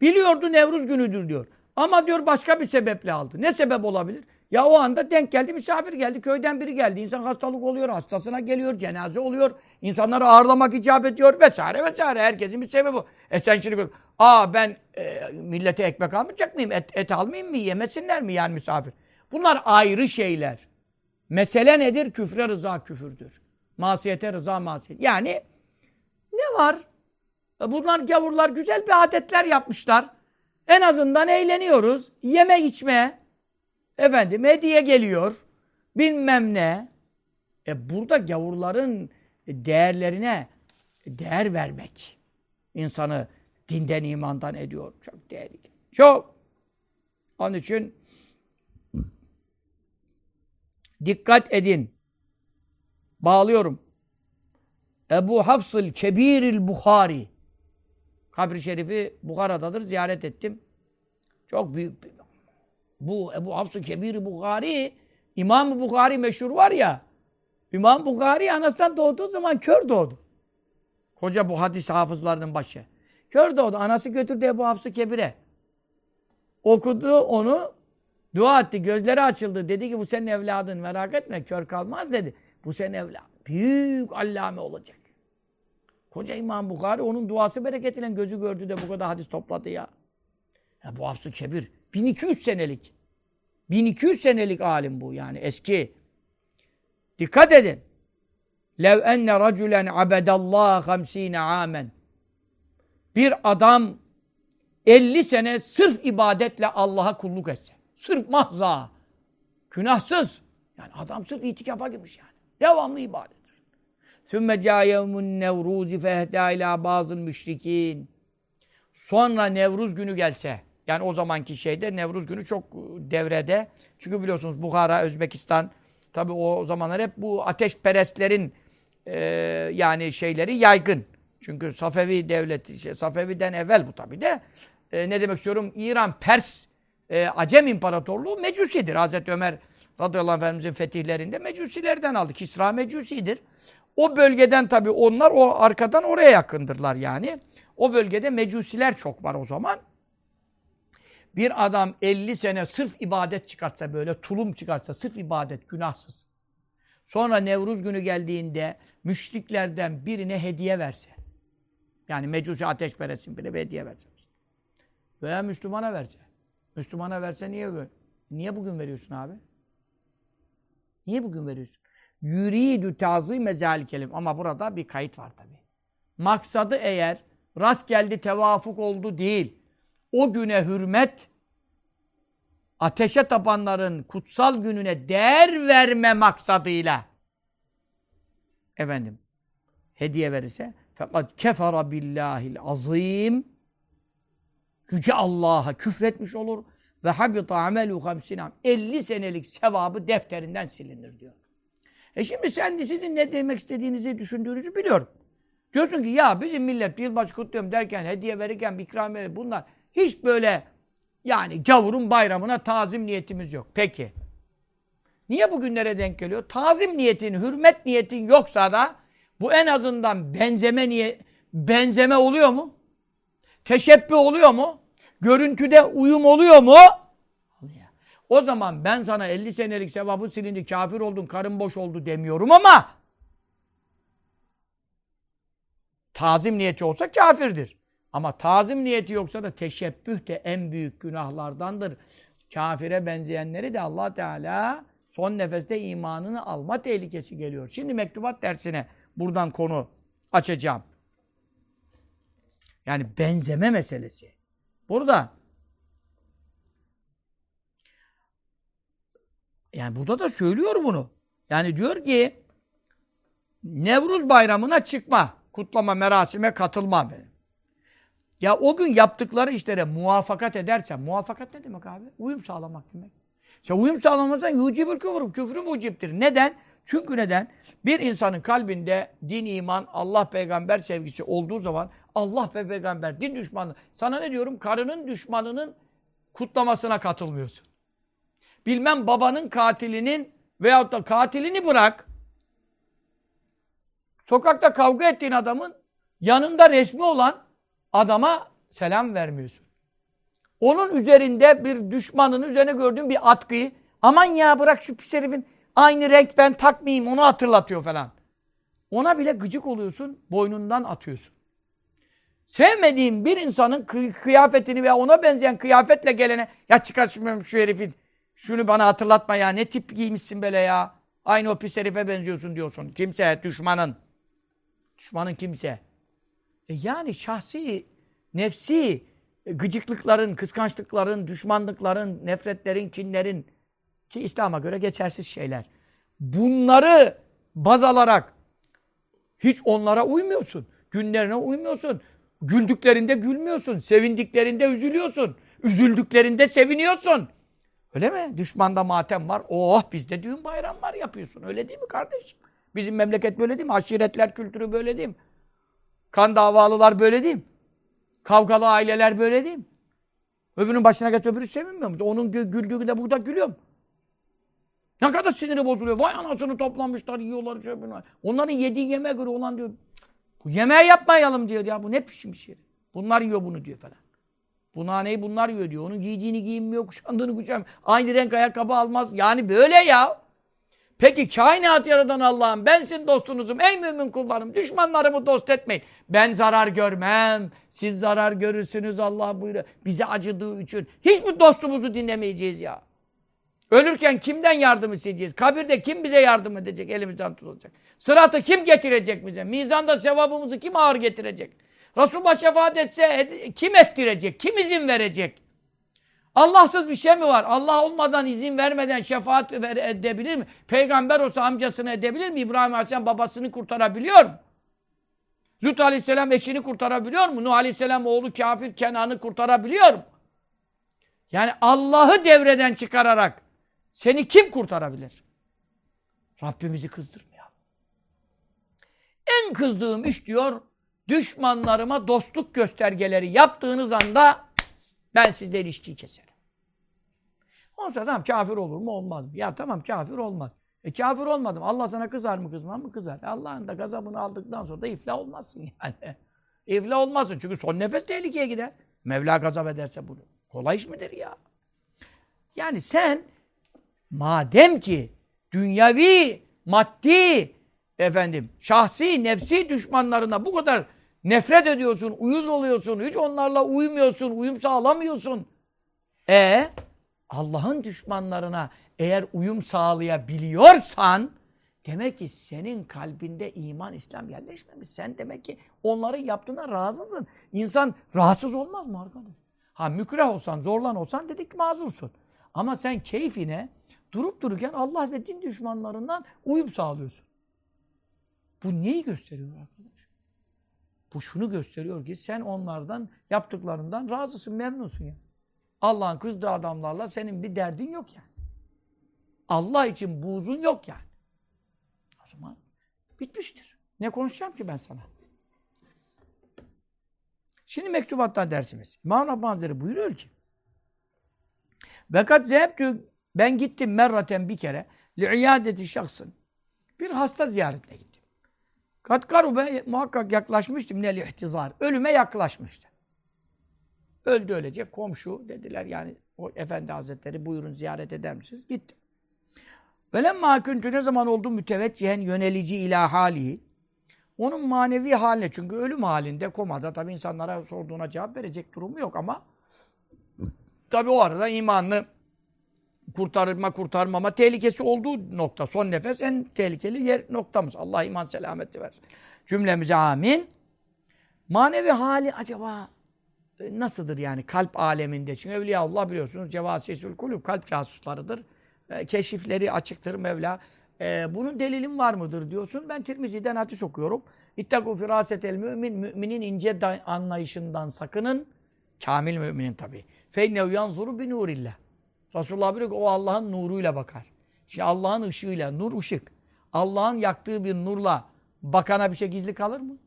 biliyordu Nevruz günüdür diyor. Ama diyor başka bir sebeple aldı. Ne sebep olabilir? Ya o anda denk geldi, misafir geldi, köyden biri geldi. İnsan hastalık oluyor, hastasına geliyor, cenaze oluyor. İnsanları ağırlamak icap ediyor vesaire vesaire. Herkesin bir sebebi bu. E sen şimdi aa ben e, millete ekmek almayacak mıyım? Et, et almayayım mı? Yemesinler mi yani misafir? Bunlar ayrı şeyler. Mesele nedir? Küfre rıza küfürdür. Masiyete rıza masiyet. Yani ne var? E, bunlar gavurlar güzel bir adetler yapmışlar. En azından eğleniyoruz. Yeme içme. Efendim hediye geliyor. Bilmem ne. E burada gavurların değerlerine değer vermek. insanı dinden imandan ediyor. Çok değerli. Çok. Onun için dikkat edin. Bağlıyorum. Ebu Hafsıl Kebiril Bukhari. Kabri şerifi Bukhara'dadır. Ziyaret ettim. Çok büyük bir bu Ebu Hafs-ı Kebir Bukhari, İmam Bukhari meşhur var ya. İmam Bukhari anasından doğduğu zaman kör doğdu. Koca bu hadis hafızlarının başı. Kör doğdu. Anası götürdü Ebu Hafs-ı Kebir'e. Okudu onu. Dua etti. Gözleri açıldı. Dedi ki bu senin evladın. Merak etme. Kör kalmaz dedi. Bu senin evladın. Büyük allame olacak. Koca İmam Bukhari onun duası bereketiyle gözü gördü de bu kadar hadis topladı ya. Ebu Hafs-ı Kebir 1200 senelik. 1200 senelik alim bu yani eski. Dikkat edin. Lev enne raculen abedallah hamsine amen. Bir adam 50 sene sırf ibadetle Allah'a kulluk etse. Sırf mahza. Günahsız. Yani adam sırf itikafa girmiş yani. Devamlı ibadet. Sümme cayevmun nevruzi fehda ila bazı müşrikin. Sonra Nevruz günü gelse. Yani o zamanki şeyde Nevruz günü çok e, devrede. Çünkü biliyorsunuz Bukhara, Özbekistan tabi o zamanlar hep bu ateşperestlerin e, yani şeyleri yaygın. Çünkü Safevi devleti, şey, Safevi'den evvel bu tabi de. E, ne demek istiyorum? İran, Pers e, Acem İmparatorluğu mecusidir. Hazreti Ömer radıyallahu anh efendimizin fetihlerinde mecusilerden aldı. Kisra mecusidir. O bölgeden tabi onlar o arkadan oraya yakındırlar yani. O bölgede mecusiler çok var o zaman. Bir adam 50 sene sırf ibadet çıkartsa böyle tulum çıkartsa sırf ibadet günahsız. Sonra Nevruz günü geldiğinde müşriklerden birine hediye verse. Yani mecusi ateşperestsin bile hediye verse. Veya Müslümana verse. Müslümana verse niye böyle? Niye bugün veriyorsun abi? Niye bugün veriyorsun? Yüridü tazime kelim. Ama burada bir kayıt var tabi. Maksadı eğer rast geldi, tevafuk oldu değil. O güne hürmet, ateşe tapanların kutsal gününe değer verme maksadıyla efendim hediye verirse fakat kefara billahil azim yüce Allah'a küfretmiş olur ve habita amelu hamsinam 50 senelik sevabı defterinden silinir diyor. E şimdi sen sizin ne demek istediğinizi düşündüğünüzü biliyorum. Diyorsun ki ya bizim millet yılbaşı kutluyorum derken, hediye verirken, ikramiye bunlar hiç böyle yani gavurun bayramına tazim niyetimiz yok. Peki. Niye bugünlere denk geliyor? Tazim niyetin, hürmet niyetin yoksa da bu en azından benzeme niye benzeme oluyor mu? Teşebbü oluyor mu? Görüntüde uyum oluyor mu? O zaman ben sana 50 senelik sevabı silindi, kafir oldun, karın boş oldu demiyorum ama tazim niyeti olsa kafirdir. Ama tazim niyeti yoksa da teşebbüh de en büyük günahlardandır. Kafire benzeyenleri de allah Teala son nefeste imanını alma tehlikesi geliyor. Şimdi mektubat dersine buradan konu açacağım. Yani benzeme meselesi. Burada yani burada da söylüyor bunu. Yani diyor ki Nevruz bayramına çıkma, kutlama, merasime katılma. Ya o gün yaptıkları işlere muvafakat edersen, muvafakat ne demek abi? Uyum sağlamak demek. Sen uyum sağlamazsan yücibül küfür, küfrü muciptir. Neden? Çünkü neden? Bir insanın kalbinde din, iman, Allah, peygamber sevgisi olduğu zaman Allah ve peygamber, din düşmanı. Sana ne diyorum? Karının düşmanının kutlamasına katılmıyorsun. Bilmem babanın katilinin veyahut da katilini bırak. Sokakta kavga ettiğin adamın yanında resmi olan adama selam vermiyorsun. Onun üzerinde bir düşmanın üzerine gördüğün bir atkıyı aman ya bırak şu pis herifin aynı renk ben takmayayım onu hatırlatıyor falan. Ona bile gıcık oluyorsun, boynundan atıyorsun. Sevmediğin bir insanın kıyafetini veya ona benzeyen kıyafetle gelene ya çıkar şu, herifin şunu bana hatırlatma ya ne tip giymişsin böyle ya. Aynı o pis herife benziyorsun diyorsun. Kimse düşmanın. Düşmanın kimse. E yani şahsi, nefsi gıcıklıkların, kıskançlıkların, düşmanlıkların, nefretlerin, kinlerin ki İslam'a göre geçersiz şeyler. Bunları baz alarak hiç onlara uymuyorsun. Günlerine uymuyorsun. Güldüklerinde gülmüyorsun. Sevindiklerinde üzülüyorsun. Üzüldüklerinde seviniyorsun. Öyle mi? Düşmanda matem var. Oh bizde düğün bayramlar yapıyorsun. Öyle değil mi kardeşim? Bizim memleket böyle değil mi? Aşiretler kültürü böyle değil mi? Kan davalılar böyle değil mi? Kavgalı aileler böyle değil mi? Öbürünün başına geç öbürü sevinmiyor mu? Onun güldüğünde burada gülüyorum. Ne kadar siniri bozuluyor. Vay anasını toplamışlar, yiyorlar. Şey Onların yediği yemeğe göre olan diyor. Yemeği yapmayalım diyor ya. Bu ne pişmiş yeri. Bunlar yiyor bunu diyor falan. Bu naneyi bunlar yiyor diyor. Onun giydiğini giyinmiyor, kuşandığını kuşanmıyor. Aynı renk ayakkabı almaz. Yani böyle ya. Peki kainat yaradan Allah'ım ben sizin dostunuzum ey mümin kullarım düşmanlarımı dost etmeyin. Ben zarar görmem. Siz zarar görürsünüz Allah buyuruyor. Bize acıdığı için. Hiç mi dostumuzu dinlemeyeceğiz ya? Ölürken kimden yardım isteyeceğiz? Kabirde kim bize yardım edecek? Elimizden tutulacak. Sıratı kim getirecek bize? Mizanda sevabımızı kim ağır getirecek? Resulullah şefaat etse kim ettirecek? Kim izin verecek? Allahsız bir şey mi var? Allah olmadan izin vermeden şefaat edebilir mi? Peygamber olsa amcasını edebilir mi? İbrahim Aleyhisselam babasını kurtarabiliyor mu? Lut Aleyhisselam eşini kurtarabiliyor mu? Nuh Aleyhisselam oğlu kafir Kenan'ı kurtarabiliyor mu? Yani Allah'ı devreden çıkararak seni kim kurtarabilir? Rabbimizi kızdırmayalım. En kızdığım iş diyor, düşmanlarıma dostluk göstergeleri yaptığınız anda ben sizle ilişkiyi keserim. Sonra tamam kafir olur mu olmaz mı? Ya tamam kafir olmaz. E kafir olmadım. Allah sana kızar mı kızmaz mı? Kızar. E Allah'ın da gazabını aldıktan sonra da iflah olmazsın yani. iflah olmazsın. Çünkü son nefes tehlikeye gider. Mevla gazap ederse bunu. Kolay iş midir ya? Yani sen madem ki dünyavi, maddi, efendim, şahsi, nefsi düşmanlarına bu kadar nefret ediyorsun, uyuz oluyorsun, hiç onlarla uymuyorsun, uyum sağlamıyorsun. E Allah'ın düşmanlarına eğer uyum sağlayabiliyorsan demek ki senin kalbinde iman, İslam yerleşmemiş. Sen demek ki onların yaptığına razısın. İnsan rahatsız olmaz mı arkadaş? Ha mükrah olsan, zorlan olsan dedik mazursun. Ama sen keyfine durup dururken Allah ve din düşmanlarından uyum sağlıyorsun. Bu neyi gösteriyor arkadaş? Bu şunu gösteriyor ki sen onlardan yaptıklarından razısın, memnunsun ya. Allah'ın kızdığı adamlarla senin bir derdin yok yani. Allah için buğzun yok yani. O zaman bitmiştir. Ne konuşacağım ki ben sana? Şimdi mektubattan dersimiz. İmam Rabbani buyuruyor ki Vekat zehebtü ben gittim merraten bir kere li'iyadeti şahsın. Bir hasta ziyaretine gittim. Kat karube muhakkak yaklaşmıştım nel ihtizar. Ölüme yaklaşmıştı. Öldü ölecek komşu dediler yani o efendi hazretleri buyurun ziyaret eder misiniz? Gittim. Velemma küntü ne zaman oldu müteveccehen yönelici ila halihi. Onun manevi haline çünkü ölüm halinde komada tabi insanlara sorduğuna cevap verecek durumu yok ama tabi o arada imanını kurtarma kurtarmama tehlikesi olduğu nokta. Son nefes en tehlikeli yer noktamız. Allah iman selameti versin. Cümlemize amin. Manevi hali acaba e, nasıldır yani kalp aleminde? Çünkü Evliyaullah biliyorsunuz cevasisül kulüp kalp casuslarıdır. E, keşifleri açıktır Mevla. E, bunun delilim var mıdır diyorsun. Ben Tirmizi'den hadis okuyorum. İttakû firâsetel mümin. Müminin ince anlayışından sakının. Kamil müminin tabi. Feynev yanzuru bi nurillah. Resulullah buyuruyor ki o Allah'ın nuruyla bakar. Şimdi Allah'ın ışığıyla, nur ışık. Allah'ın yaktığı bir nurla bakana bir şey gizli kalır mı?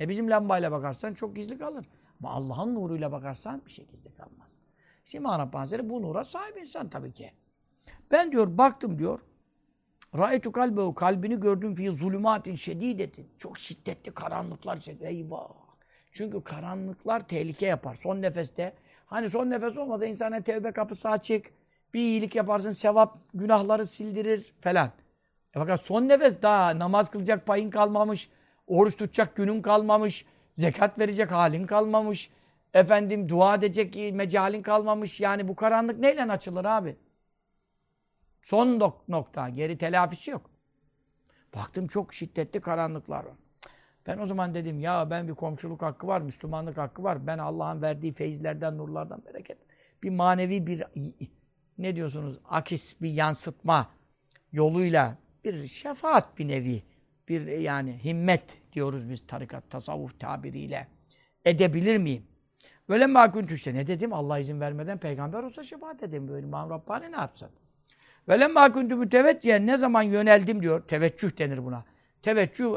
E bizim lambayla bakarsan çok gizli kalır. Ama Allah'ın nuruyla bakarsan bir şey gizli kalmaz. Şimdi İmam Hazretleri bu nura sahip insan tabii ki. Ben diyor baktım diyor. Ra'etu kalbehu kalbini gördüm fi zulümatin şedidetin. Çok şiddetli karanlıklar çekiyor. Eyvah. Çünkü karanlıklar tehlike yapar. Son nefeste Hani son nefes olmasa insana tevbe kapısı açık. Bir iyilik yaparsın, sevap günahları sildirir falan. E fakat son nefes daha namaz kılacak payın kalmamış, oruç tutacak günün kalmamış, zekat verecek halin kalmamış, efendim dua edecek mecalin kalmamış. Yani bu karanlık neyle açılır abi? Son nokta, geri telafisi yok. Baktım çok şiddetli karanlıklar var. Ben o zaman dedim ya ben bir komşuluk hakkı var, Müslümanlık hakkı var. Ben Allah'ın verdiği feyizlerden, nurlardan bereket. Bir manevi bir ne diyorsunuz? Akis bir yansıtma yoluyla bir şefaat bir nevi. Bir yani himmet diyoruz biz tarikat, tasavvuf tabiriyle. Edebilir miyim? Böyle makun işte ne dedim? Allah izin vermeden peygamber olsa şefaat edeyim. Böyle İmam Rabbani ne yapsın? Ve lemma kuntu müteveccühen ne zaman yöneldim diyor. Teveccüh denir buna. Teveccüh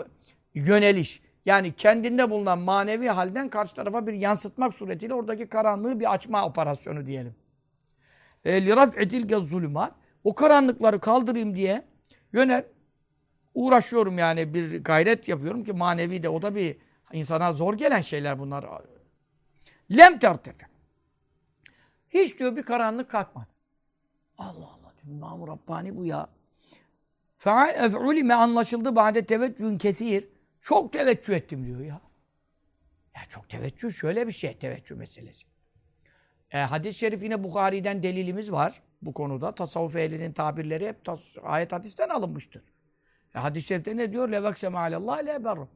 yöneliş. Yani kendinde bulunan manevi halden karşı tarafa bir yansıtmak suretiyle oradaki karanlığı bir açma operasyonu diyelim. E, Liraf etilge zulümat. O karanlıkları kaldırayım diye yönel. Uğraşıyorum yani bir gayret yapıyorum ki manevi de o da bir insana zor gelen şeyler bunlar. Lem tertefe. Hiç diyor bir karanlık kalkmadı. Allah Allah. İmam Rabbani bu ya. Fe'ulime anlaşıldı bade teveccühün kesir. Çok teveccüh ettim diyor ya. Ya çok teveccüh şöyle bir şey teveccüh meselesi. E, hadis-i şerif yine Bukhari'den delilimiz var. bu konuda. Tasavvuf ehlinin tabirleri hep tas- ayet hadisten alınmıştır. E, hadis-i şerifte ne diyor? Levekseme alallah le berru.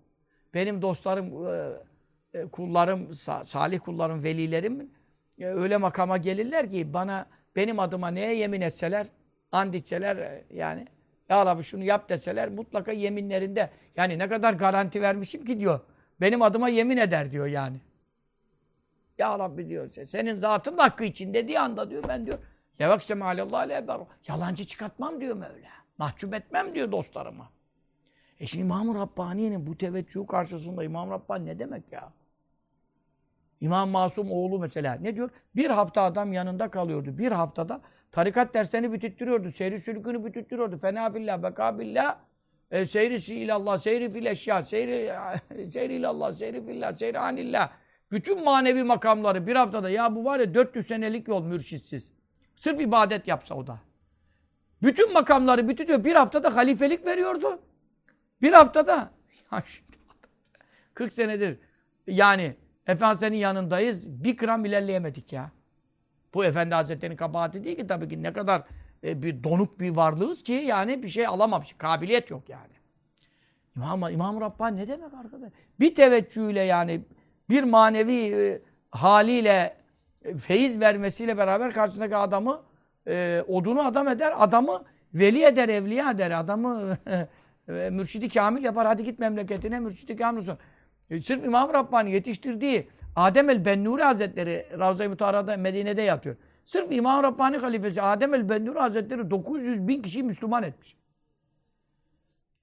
Benim dostlarım, e, e, kullarım, sa- salih kullarım, velilerim e, öyle makama gelirler ki bana benim adıma neye yemin etseler, and içseler e, yani ya Rabbi şunu yap deseler mutlaka yeminlerinde yani ne kadar garanti vermişim ki diyor. Benim adıma yemin eder diyor yani. Ya Rabbi diyor senin zatın hakkı için dediği anda diyor ben diyor levaksem alallah le berru. Yalancı çıkartmam diyor Mevla. Mahcup etmem diyor dostlarıma. E şimdi İmam-ı Rabbani'nin bu teveccühü karşısında İmam Rabbani ne demek ya? İmam Masum oğlu mesela ne diyor? Bir hafta adam yanında kalıyordu. Bir haftada tarikat derslerini bütüttürüyordu. Seyri sülükünü bütüttürüyordu. Fena fillah, beka billah. E, seyri ilallah, seyri fil eşya, seyri, seyri ilallah, seyri fillah, seyri anillah. Bütün manevi makamları bir haftada. Ya bu var ya 400 senelik yol mürşitsiz. Sırf ibadet yapsa o da. Bütün makamları bütünüyor. Bir haftada halifelik veriyordu. Bir haftada. Ya şimdi 40 senedir yani Efendimiz'in yanındayız. Bir gram ilerleyemedik ya. Bu Efendi Hazretleri'nin kabahati değil ki tabii ki ne kadar e, bir donuk bir varlığız ki yani bir şey alamamış. Kabiliyet yok yani. İmam, İmam Rabbani ne demek arkadaş? Bir teveccühle yani bir manevi e, haliyle e, feyiz vermesiyle beraber karşısındaki adamı e, odunu adam eder, adamı veli eder, evliya eder, adamı e, mürşidi kamil yapar. Hadi git memleketine mürşidi kamil olsun. E, sırf İmam Rabbani yetiştirdiği Adem el Bennuri Hazretleri Ravza-i Mutahara'da Medine'de yatıyor. Sırf İmam Rabbani halifesi Adem el Bennuri Hazretleri 900 bin kişi Müslüman etmiş.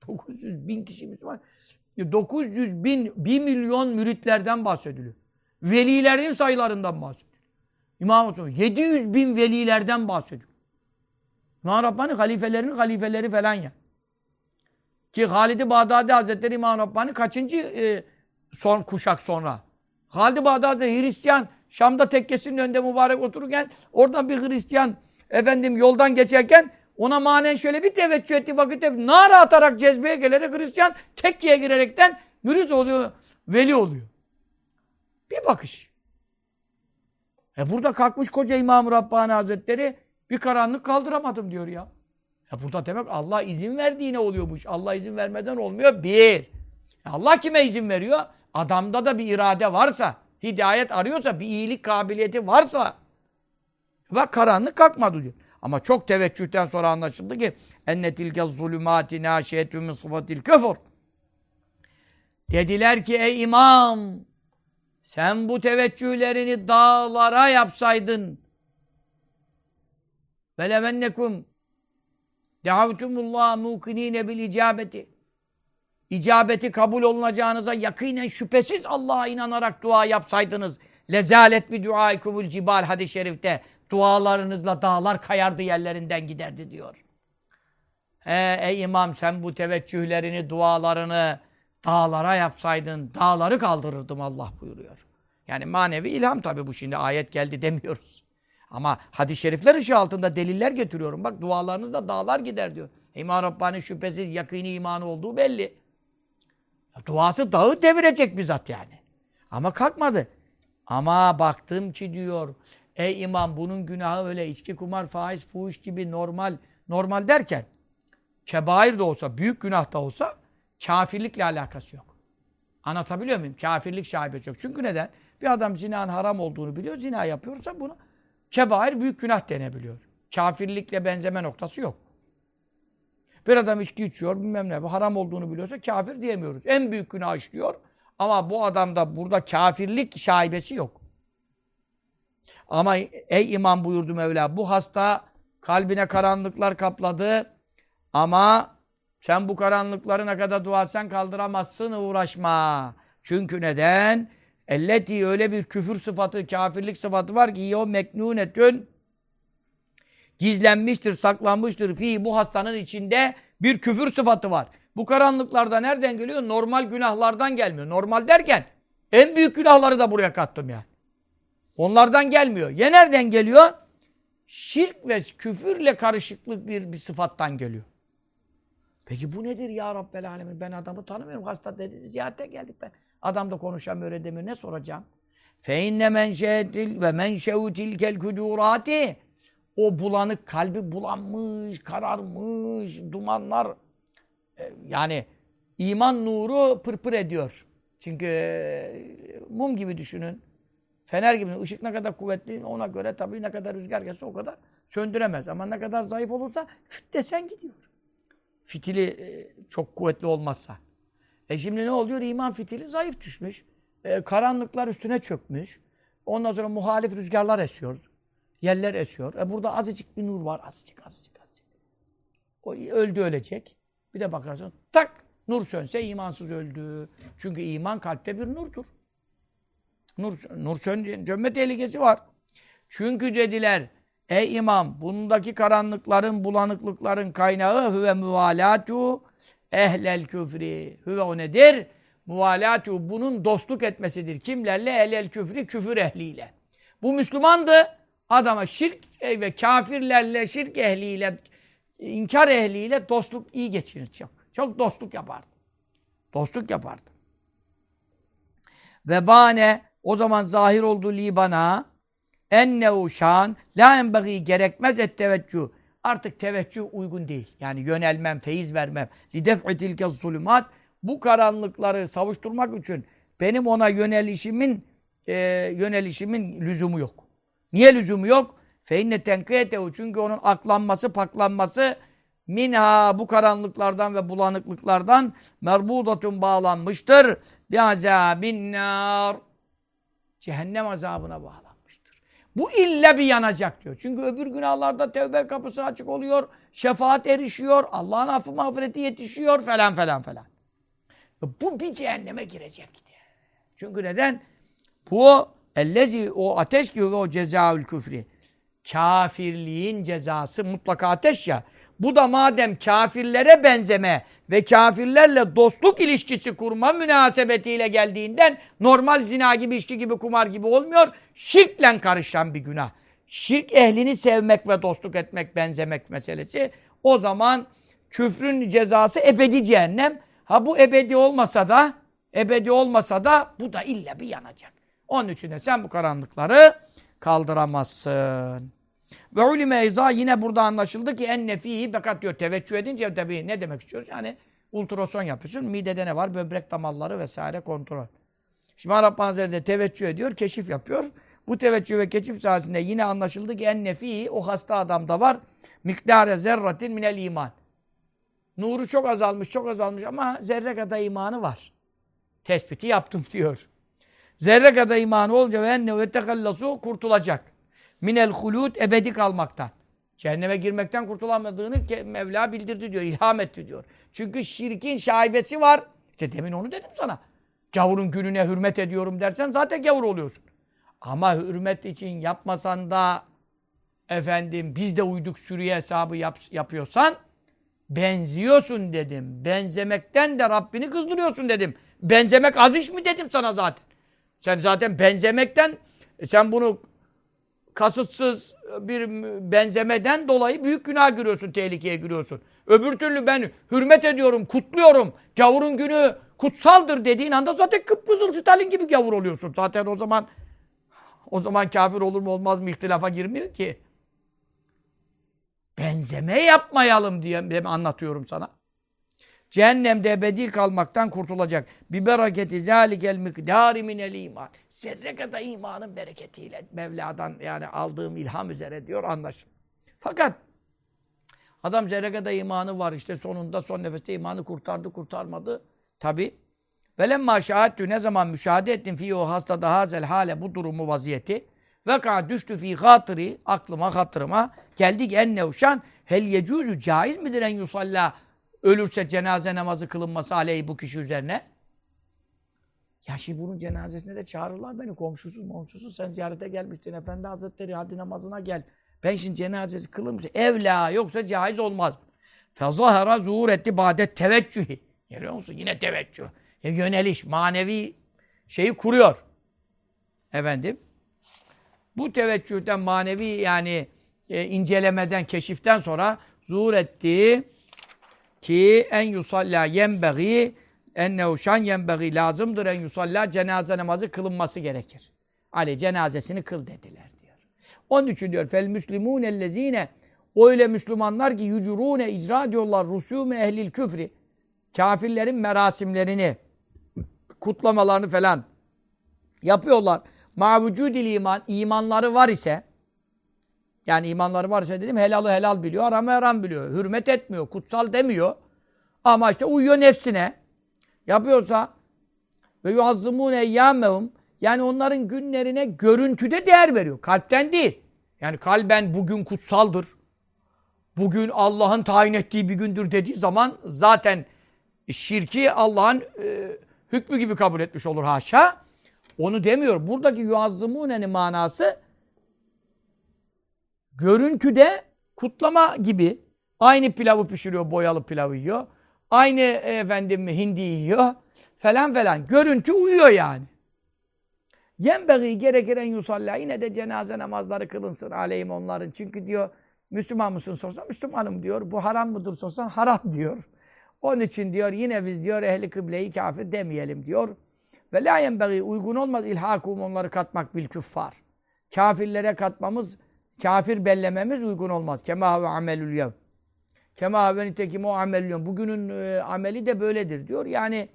900 bin kişi Müslüman. 900 bin, 1 milyon müritlerden bahsediliyor. Velilerin sayılarından bahsediliyor. İmam Osman 700 bin velilerden bahsediyor. İmam Rabbani halifelerinin halifeleri falan ya. Ki Halid-i Bağdadi Hazretleri İmam Rabbani kaçıncı e, son kuşak sonra? Halid-i Bağdadi Hristiyan Şam'da tekkesinin önünde mübarek otururken oradan bir Hristiyan efendim yoldan geçerken ona manen şöyle bir teveccüh etti vakitte nara atarak cezbeye gelerek Hristiyan tekkeye girerekten mürit oluyor, veli oluyor. Bir bakış. E burada kalkmış koca İmam-ı Rabbani Hazretleri bir karanlık kaldıramadım diyor ya. Ya burada demek Allah izin verdiğine oluyormuş. Allah izin vermeden olmuyor. Bir. Allah kime izin veriyor? Adamda da bir irade varsa, hidayet arıyorsa, bir iyilik kabiliyeti varsa. Bak karanlık kalkmadı diyor. Ama çok teveccühten sonra anlaşıldı ki enne tilke zulümati naşiyetü min sıfatil küfür. Dediler ki ey imam sen bu teveccühlerini dağlara yapsaydın ve levennekum Deavtumullah mukinine bil icabeti. İcabeti kabul olunacağınıza yakinen şüphesiz Allah'a inanarak dua yapsaydınız. Lezalet bi duaikumul cibal hadis-i şerifte. Dualarınızla dağlar kayardı yerlerinden giderdi diyor. He, ey imam sen bu teveccühlerini, dualarını dağlara yapsaydın, dağları kaldırırdım Allah buyuruyor. Yani manevi ilham tabi bu şimdi ayet geldi demiyoruz. Ama hadis-i şerifler ışığı altında deliller getiriyorum. Bak dualarınızda dağlar gider diyor. İmam Rabbani şüphesiz yakini imanı olduğu belli. Duası dağı devirecek bir zat yani. Ama kalkmadı. Ama baktım ki diyor, ey imam bunun günahı öyle içki, kumar, faiz, fuhuş gibi normal, normal derken, kebair de olsa, büyük günah da olsa, kafirlikle alakası yok. Anlatabiliyor muyum? Kafirlik şaibesi yok. Çünkü neden? Bir adam zinanın haram olduğunu biliyor, zina yapıyorsa bunu kebair büyük günah denebiliyor. Kafirlikle benzeme noktası yok. Bir adam içki içiyor, bilmem ne, haram olduğunu biliyorsa kafir diyemiyoruz. En büyük günah işliyor ama bu adamda burada kafirlik şaibesi yok. Ama ey imam buyurdu Mevla, bu hasta kalbine karanlıklar kapladı ama sen bu karanlıkları ne kadar dua etsen kaldıramazsın, uğraşma. Çünkü neden? Elleti öyle bir küfür sıfatı, kafirlik sıfatı var ki o meknunetün gizlenmiştir, saklanmıştır. Fi bu hastanın içinde bir küfür sıfatı var. Bu karanlıklarda nereden geliyor? Normal günahlardan gelmiyor. Normal derken en büyük günahları da buraya kattım yani. Onlardan gelmiyor. Ya nereden geliyor? Şirk ve küfürle karışıklık bir, bir sıfattan geliyor. Peki bu nedir ya Rabbel Alemin? Ben adamı tanımıyorum. Hasta dedi. Ziyarete geldik ben. Adam da konuşamıyor edemiyor. Ne soracağım? İnne menşetil ve menşevu tilkel kudurati. O bulanık kalbi bulanmış, kararmış, dumanlar e, yani iman nuru pırpır ediyor. Çünkü e, mum gibi düşünün. Fener gibi. ışık ne kadar kuvvetli ona göre tabii ne kadar rüzgar gelse o kadar söndüremez. Ama ne kadar zayıf olursa füt desen gidiyor. Fitili e, çok kuvvetli olmazsa. E şimdi ne oluyor? İman fitili zayıf düşmüş. E, karanlıklar üstüne çökmüş. Ondan sonra muhalif rüzgarlar esiyor. Yerler esiyor. E burada azıcık bir nur var. Azıcık, azıcık, azıcık. O öldü ölecek. Bir de bakarsın tak nur sönse imansız öldü. Çünkü iman kalpte bir nurdur. Nur, nur sön, sönme tehlikesi var. Çünkü dediler ey imam bundaki karanlıkların, bulanıklıkların kaynağı hüve muvalatu ehlel küfri. Hüve o nedir? Muvalatu bunun dostluk etmesidir. Kimlerle? Ehlel küfri küfür ehliyle. Bu Müslümandı. Adama şirk e, ve kafirlerle, şirk ehliyle, inkar ehliyle dostluk iyi geçirir çok. Çok dostluk yapardı. Dostluk yapardı. Ve bane o zaman zahir oldu li bana ennehu şan la enbeği gerekmez et teveccüh. Artık teveccüh uygun değil. Yani yönelmem, feyiz vermem. Li def'i tilke zulümat bu karanlıkları savuşturmak için benim ona yönelişimin e, yönelişimin lüzumu yok. Niye lüzumu yok? Fe inne tenkiyetehu çünkü onun aklanması, paklanması minha bu karanlıklardan ve bulanıklıklardan merbudatun bağlanmıştır. Bi azabin nar. Cehennem azabına bağlanmıştır. Bu illa bir yanacak diyor. Çünkü öbür günahlarda tevbe kapısı açık oluyor. Şefaat erişiyor. Allah'ın affı mağfireti yetişiyor falan falan falan. Bu bir cehenneme girecek diye. Çünkü neden? Bu ellezi o ateş gibi o cezaül küfri. Kafirliğin cezası mutlaka ateş ya. Bu da madem kafirlere benzeme ve kafirlerle dostluk ilişkisi kurma münasebetiyle geldiğinden normal zina gibi, içki gibi, kumar gibi olmuyor. Şirkle karışan bir günah. Şirk ehlini sevmek ve dostluk etmek, benzemek meselesi. O zaman küfrün cezası ebedi cehennem. Ha bu ebedi olmasa da ebedi olmasa da bu da illa bir yanacak. Onun için de sen bu karanlıkları kaldıramazsın. Ve ulime eyza yine burada anlaşıldı ki en nefihi fakat diyor teveccüh edince tabii ne demek istiyoruz? Yani ultrason yapıyorsun. Midede ne var? Böbrek damarları vesaire kontrol. Şimdi Arap Hazretleri teveccüh ediyor, keşif yapıyor. Bu teveccüh ve keşif sayesinde yine anlaşıldı ki en nefihi o hasta adamda var. Miktare zerratin minel iman. Nuru çok azalmış, çok azalmış ama zerre kadar imanı var. Tespiti yaptım diyor. Zerre kadar imanı olunca ve enne ve tekallasu kurtulacak. Minel hulud ebedi kalmaktan. Cehenneme girmekten kurtulamadığını Mevla bildirdi diyor, ilham etti diyor. Çünkü şirkin şaibesi var. İşte demin onu dedim sana. Gavurun gününe hürmet ediyorum dersen zaten gavur oluyorsun. Ama hürmet için yapmasan da efendim biz de uyduk sürüye hesabı yap, yapıyorsan benziyorsun dedim. Benzemekten de Rabbini kızdırıyorsun dedim. Benzemek az iş mi dedim sana zaten. Sen zaten benzemekten sen bunu kasıtsız bir benzemeden dolayı büyük günah giriyorsun, tehlikeye giriyorsun. Öbür türlü ben hürmet ediyorum, kutluyorum. Gavurun günü kutsaldır dediğin anda zaten Kıpkızıl Stalin gibi gavur oluyorsun. Zaten o zaman o zaman kafir olur mu olmaz mı ihtilafa girmiyor ki. Benzeme yapmayalım diye anlatıyorum sana. Cehennemde ebedi kalmaktan kurtulacak. Bi bereketi zâlikel mikdâri minel iman. Zerre kadar imanın bereketiyle Mevla'dan yani aldığım ilham üzere diyor anlaşın. Fakat adam zerre kadar imanı var işte sonunda son nefeste imanı kurtardı kurtarmadı. Tabi. Velemma şahattü ne zaman müşahede ettim fi o hastada hazel hale bu durumu vaziyeti. Ve ka düştü fi hatırı aklıma hatırıma geldik en nevşan hel yecuzu caiz midir en yusalla ölürse cenaze namazı kılınması aleyhi bu kişi üzerine. Ya şimdi bunun cenazesine de çağırırlar beni. Komşusuz momşusuz sen ziyarete gelmiştin. Efendi Hazretleri hadi namazına gel. Ben şimdi cenazesi kılınmışsa evla yoksa caiz olmaz. Fezahara zuhur etti badet teveccühi. Görüyor musun? Yine teveccüh. Ya yöneliş, manevi şeyi kuruyor. Efendim. Bu teveccühten manevi yani e, incelemeden, keşiften sonra zuhur ettiği ki en yusalla yenbeği ennehu şan yenbeği lazımdır en yusalla cenaze namazı kılınması gerekir. Ali cenazesini kıl dediler diyor. Onun için diyor fel müslimun ellezine öyle Müslümanlar ki yucurune icra ediyorlar rusume ehlil küfri. Kafirlerin merasimlerini, kutlamalarını falan yapıyorlar. Ma vücudil iman, imanları var ise yani imanları var ise dedim helalı helal biliyor, haramı haram biliyor. Hürmet etmiyor, kutsal demiyor. Ama işte uyuyor nefsine. Yapıyorsa ve yuazzimun eyyâmehum yani onların günlerine görüntüde değer veriyor. Kalpten değil. Yani kalben bugün kutsaldır. Bugün Allah'ın tayin ettiği bir gündür dediği zaman zaten şirki Allah'ın e, hükmü gibi kabul etmiş olur haşa. Onu demiyor. Buradaki yuazzimune'nin manası görüntüde kutlama gibi aynı pilavı pişiriyor, boyalı pilavı yiyor. Aynı efendim hindi yiyor falan falan. Görüntü uyuyor yani. Yenbeği gerekir en yusalla. Yine de cenaze namazları kılınsın aleyhim onların. Çünkü diyor Müslüman mısın sorsan Müslümanım diyor. Bu haram mıdır sorsan haram diyor. Onun için diyor yine biz diyor ehli kıbleyi kafir demeyelim diyor. Ve la yenbeği uygun olmaz ilhakum onları katmak bil küffar. Kafirlere katmamız, kafir bellememiz uygun olmaz. Kema ve amelül yev. Kema ve nitekim o amelül yev. Bugünün e, ameli de böyledir diyor. Yani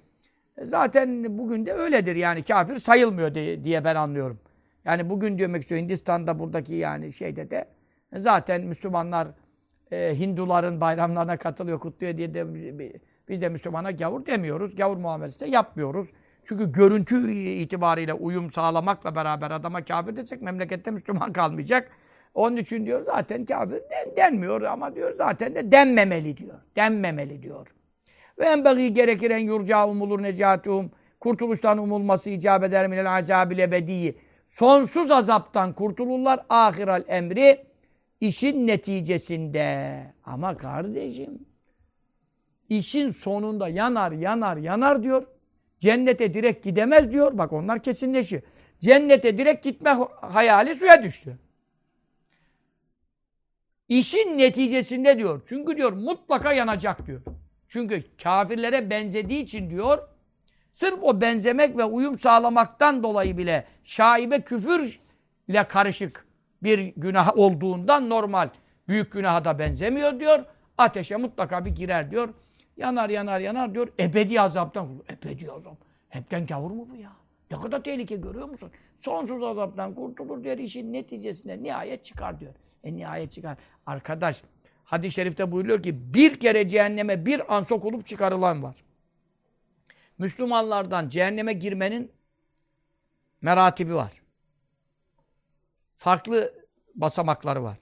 zaten bugün de öyledir. Yani kafir sayılmıyor diye, diye ben anlıyorum. Yani bugün demek istiyor Hindistan'da buradaki yani şeyde de zaten Müslümanlar e, Hinduların bayramlarına katılıyor, kutluyor diye de biz de Müslümana gavur demiyoruz. Gavur muamelesi de yapmıyoruz. Çünkü görüntü itibariyle uyum sağlamakla beraber adama kafir desek memlekette Müslüman kalmayacak. Onun için diyor zaten kafir den, denmiyor ama diyor zaten de denmemeli diyor. Denmemeli diyor. Ve en bagi gerekir en yurca umulur necatuhum. Kurtuluştan umulması icap eder minel azabil ebediyi. Sonsuz azaptan kurtulurlar ahiral emri işin neticesinde. Ama kardeşim işin sonunda yanar yanar yanar diyor. Cennete direkt gidemez diyor. Bak onlar kesinleşiyor. Cennete direkt gitme hayali suya düştü. İşin neticesinde diyor. Çünkü diyor mutlaka yanacak diyor. Çünkü kafirlere benzediği için diyor, sırf o benzemek ve uyum sağlamaktan dolayı bile şaibe küfürle karışık bir günah olduğundan normal büyük günaha da benzemiyor diyor. Ateşe mutlaka bir girer diyor. Yanar yanar yanar diyor. Ebedi azaptan. Ebedi azap. Hepten gavur mu bu ya? Ne kadar tehlike görüyor musun? Sonsuz azaptan kurtulur diyor. işin neticesinde nihayet çıkar diyor. E nihayet çıkar. Arkadaş hadis-i şerifte buyuruyor ki bir kere cehenneme bir an sokulup çıkarılan var. Müslümanlardan cehenneme girmenin meratibi var. Farklı basamakları var.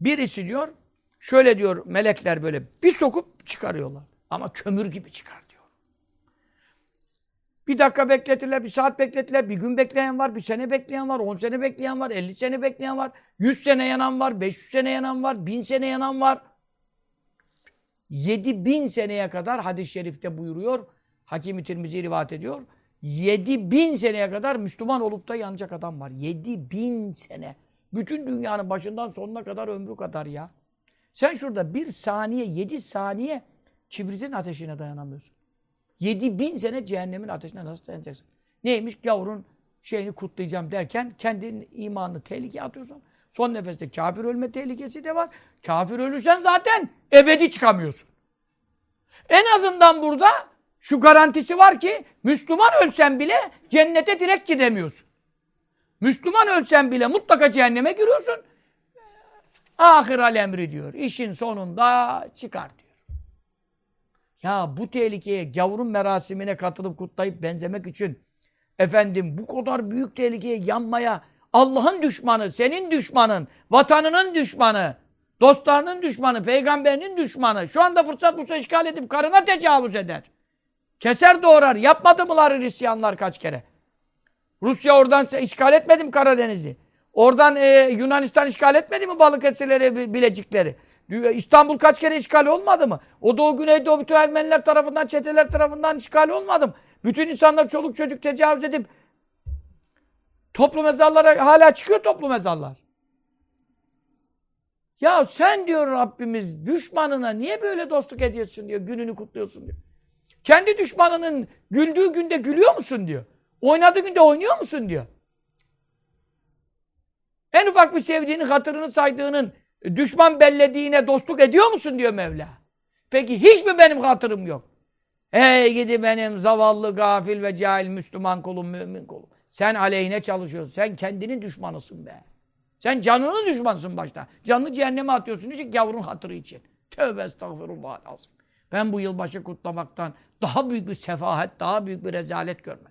Birisi diyor, şöyle diyor melekler böyle bir sokup çıkarıyorlar. Ama kömür gibi çıkar. Bir dakika bekletirler, bir saat bekletirler, bir gün bekleyen var, bir sene bekleyen var, on sene bekleyen var, elli sene bekleyen var, yüz sene yanan var, beş yüz sene yanan var, bin sene yanan var. Yedi bin seneye kadar hadis-i şerifte buyuruyor, Hakim-i Tirmizi rivayet ediyor. Yedi bin seneye kadar Müslüman olup da yanacak adam var. Yedi bin sene. Bütün dünyanın başından sonuna kadar ömrü kadar ya. Sen şurada bir saniye, yedi saniye kibritin ateşine dayanamıyorsun. Yedi bin sene cehennemin ateşine nasıl dayanacaksın? Neymiş? Gavurun şeyini kutlayacağım derken kendin imanını tehlikeye atıyorsun. Son nefeste kafir ölme tehlikesi de var. Kafir ölürsen zaten ebedi çıkamıyorsun. En azından burada şu garantisi var ki Müslüman ölsen bile cennete direkt gidemiyorsun. Müslüman ölsen bile mutlaka cehenneme giriyorsun. Ahir emri diyor. İşin sonunda çıkar diyor. Ya bu tehlikeye gavurun merasimine katılıp kutlayıp benzemek için efendim bu kadar büyük tehlikeye yanmaya Allah'ın düşmanı, senin düşmanın, vatanının düşmanı, dostlarının düşmanı, peygamberinin düşmanı şu anda fırsat bulsa işgal edip karına tecavüz eder. Keser doğrar. Yapmadı mılar Hristiyanlar kaç kere? Rusya oradan işgal etmedi mi Karadeniz'i? Oradan e, Yunanistan işgal etmedi mi Balıkesirleri, Bilecikleri? İstanbul kaç kere işgal olmadı mı? O Doğu Güneydoğu bütün Ermeniler tarafından, çeteler tarafından işgal olmadı mı? Bütün insanlar çoluk çocuk tecavüz edip toplu mezarlara hala çıkıyor toplu mezarlar. Ya sen diyor Rabbimiz düşmanına niye böyle dostluk ediyorsun diyor. Gününü kutluyorsun diyor. Kendi düşmanının güldüğü günde gülüyor musun diyor. Oynadığı günde oynuyor musun diyor. En ufak bir sevdiğinin, hatırını saydığının düşman bellediğine dostluk ediyor musun diyor Mevla. Peki hiç mi benim hatırım yok? Ey gidi benim zavallı, gafil ve cahil Müslüman kulum, mümin kulum. Sen aleyhine çalışıyorsun. Sen kendinin düşmanısın be. Sen canının düşmanısın başta. Canını cehenneme atıyorsun için yavrun hatırı için. Tövbe estağfurullah lazım. Ben bu yılbaşı kutlamaktan daha büyük bir sefahet, daha büyük bir rezalet görmedim.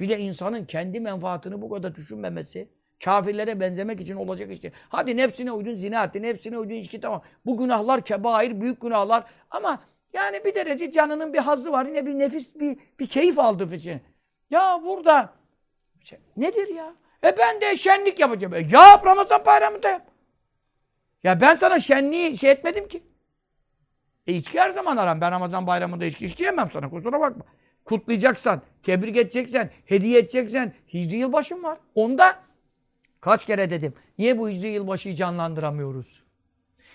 Bir de insanın kendi menfaatini bu kadar düşünmemesi, kafirlere benzemek için olacak işte. Hadi nefsine uydun zina etti, nefsine uydun içki tamam. Bu günahlar kebair, büyük günahlar. Ama yani bir derece canının bir hazzı var. Yine bir nefis, bir, bir keyif aldığı için. Ya burada şey, nedir ya? E ben de şenlik yapacağım. E yap Ramazan bayramında yap. Ya ben sana şenliği şey etmedim ki. E içki her zaman aram. Ben Ramazan bayramında içki içleyemem sana. Kusura bakma. Kutlayacaksan, tebrik edeceksen, hediye edeceksen Hicri yılbaşım var. Onda kaç kere dedim. Niye bu Hicri yılbaşıyı canlandıramıyoruz?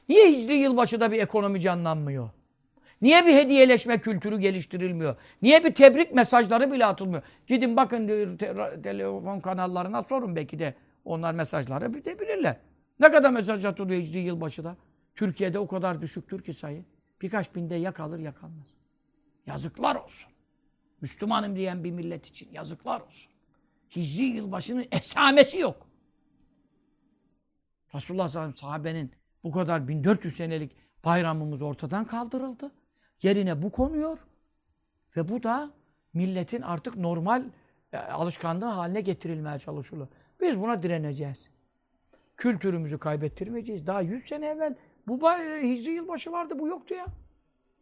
Niye Hicri yılbaşıda bir ekonomi canlanmıyor? Niye bir hediyeleşme kültürü geliştirilmiyor? Niye bir tebrik mesajları bile atılmıyor? Gidin bakın telefon kanallarına sorun belki de onlar mesajları bir bilirler. Ne kadar mesaj atılıyor Hicri yılbaşıda? Türkiye'de o kadar düşüktür ki sayı. Birkaç binde ya kalır ya kalmaz. Yazıklar olsun. Müslümanım diyen bir millet için yazıklar olsun. Hicri yılbaşının esamesi yok. Resulullah sallallahu sahabenin bu kadar 1400 senelik bayramımız ortadan kaldırıldı. Yerine bu konuyor. Ve bu da milletin artık normal e, alışkanlığı haline getirilmeye çalışılıyor. Biz buna direneceğiz. Kültürümüzü kaybettirmeyeceğiz. Daha 100 sene evvel bu bay- Hicri yılbaşı vardı bu yoktu ya.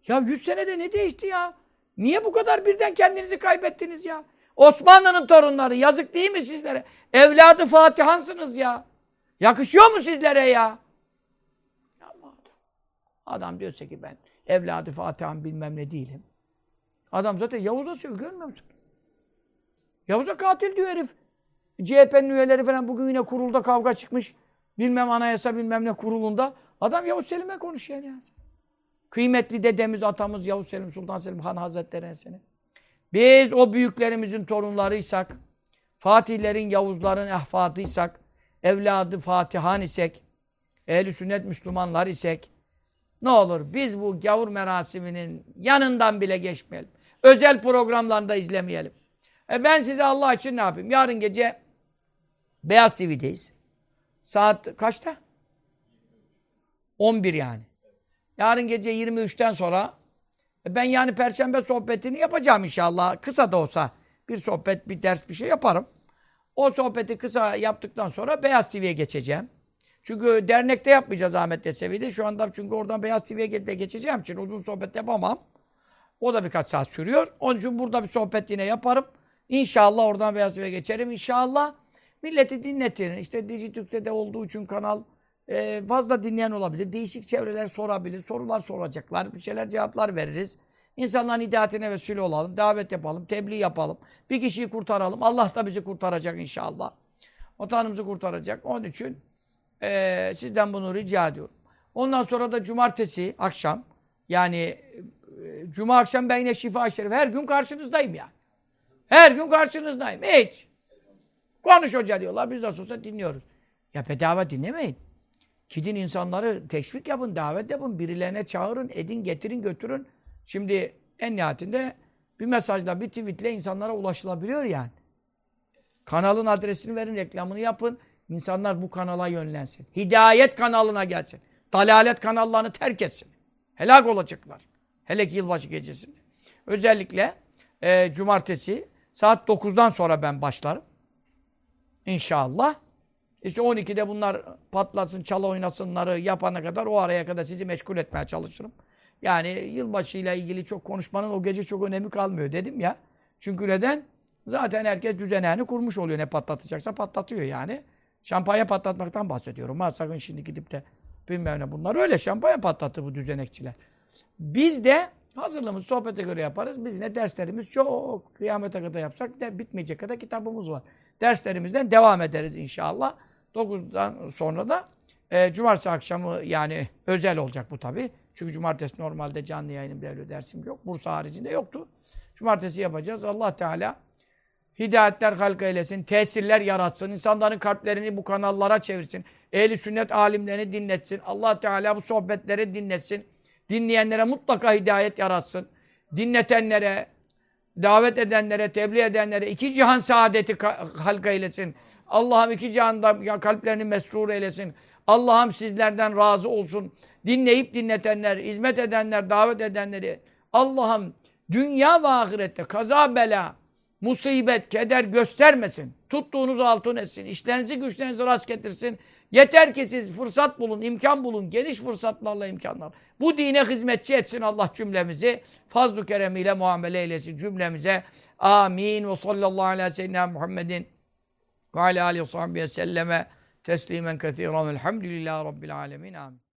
Ya 100 senede ne değişti ya? Niye bu kadar birden kendinizi kaybettiniz ya? Osmanlı'nın torunları yazık değil mi sizlere? Evladı Fatihansınız ya. Yakışıyor mu sizlere ya? Adam, adam diyorsa ki ben evladı Fatihan bilmem ne değilim. Adam zaten Yavuz'a söylüyor görmüyor musun? Yavuz'a katil diyor herif. CHP'nin üyeleri falan bugün yine kurulda kavga çıkmış. Bilmem anayasa bilmem ne kurulunda. Adam Yavuz Selim'e konuşuyor ya. Kıymetli dedemiz, atamız Yavuz Selim Sultan Selim Han Hazretleri'ne seni. Biz o büyüklerimizin torunlarıysak, Fatihlerin, Yavuzların ehfadıysak, evladı Fatihan isek, ehl sünnet Müslümanlar isek, ne olur biz bu gavur merasiminin yanından bile geçmeyelim. Özel programlarında izlemeyelim. E ben size Allah için ne yapayım? Yarın gece Beyaz TV'deyiz. Saat kaçta? 11 yani. Yarın gece 23'ten sonra e ben yani perşembe sohbetini yapacağım inşallah. Kısa da olsa bir sohbet, bir ders bir şey yaparım. O sohbeti kısa yaptıktan sonra Beyaz TV'ye geçeceğim. Çünkü dernekte yapmayacağız Ahmet Yesevi'de. Şu anda çünkü oradan Beyaz TV'ye geçeceğim için uzun sohbet yapamam. O da birkaç saat sürüyor. Onun için burada bir sohbet yine yaparım. İnşallah oradan Beyaz TV'ye geçerim. İnşallah milleti dinletir. İşte Dijitürk'te de olduğu için kanal e, fazla dinleyen olabilir. Değişik çevreler sorabilir. Sorular soracaklar. Bir şeyler cevaplar veririz. İnsanların hidayetine vesile olalım. Davet yapalım. Tebliğ yapalım. Bir kişiyi kurtaralım. Allah da bizi kurtaracak inşallah. Vatanımızı kurtaracak. Onun için e, sizden bunu rica ediyorum. Ondan sonra da cumartesi akşam yani e, cuma akşam ben yine şifa şerif her gün karşınızdayım yani. Her gün karşınızdayım. Hiç. Konuş hoca diyorlar. Biz nasıl olsa dinliyoruz. Ya bedava dinlemeyin. Gidin insanları teşvik yapın, davet yapın, birilerine çağırın, edin, getirin, götürün. Şimdi en nihayetinde bir mesajla, bir tweetle insanlara ulaşılabiliyor yani. Kanalın adresini verin, reklamını yapın. İnsanlar bu kanala yönlensin. Hidayet kanalına gelsin. Dalalet kanallarını terk etsin. Helak olacaklar. Hele ki yılbaşı gecesinde. Özellikle e, cumartesi saat 9'dan sonra ben başlarım. İnşallah. İşte 12'de bunlar patlasın, çala oynasınları yapana kadar o araya kadar sizi meşgul etmeye çalışırım. Yani yılbaşıyla ilgili çok konuşmanın o gece çok önemi kalmıyor dedim ya. Çünkü neden? Zaten herkes düzenini kurmuş oluyor. Ne patlatacaksa patlatıyor yani. Şampanya patlatmaktan bahsediyorum. Ha sakın şimdi gidip de bilmem ne bunlar öyle şampanya patlattı bu düzenekçiler. Biz de hazırlığımızı sohbete göre yaparız. Biz ne derslerimiz çok kıyamete kadar yapsak da bitmeyecek kadar kitabımız var. Derslerimizden devam ederiz inşallah. 9'dan sonra da e, cumartesi akşamı yani özel olacak bu tabi. Çünkü cumartesi normalde canlı yayınım devlet dersim yok. Bursa haricinde yoktu. Cumartesi yapacağız. Allah Teala hidayetler halk eylesin, tesirler yaratsın, insanların kalplerini bu kanallara çevirsin. Ehli sünnet alimlerini dinletsin. Allah Teala bu sohbetleri dinletsin. Dinleyenlere mutlaka hidayet yaratsın. Dinletenlere, davet edenlere, tebliğ edenlere iki cihan saadeti ka- halk eylesin. Allah'ım iki cihanda kalplerini mesrur eylesin. Allah'ım sizlerden razı olsun. Dinleyip dinletenler, hizmet edenler, davet edenleri. Allah'ım dünya ve ahirette kaza bela, musibet, keder göstermesin. Tuttuğunuz altın etsin. İşlerinizi güçlerinizi rast getirsin. Yeter ki siz fırsat bulun, imkan bulun. Geniş fırsatlarla imkanlar. Bu dine hizmetçi etsin Allah cümlemizi. Fazl-ı keremiyle muamele eylesin cümlemize. Amin. Ve sallallahu aleyhi ve seyyidina Muhammedin ve aleyhi ve sahbihi selleme teslimen kethiren. Elhamdülillahi Rabbil alemin. Amin.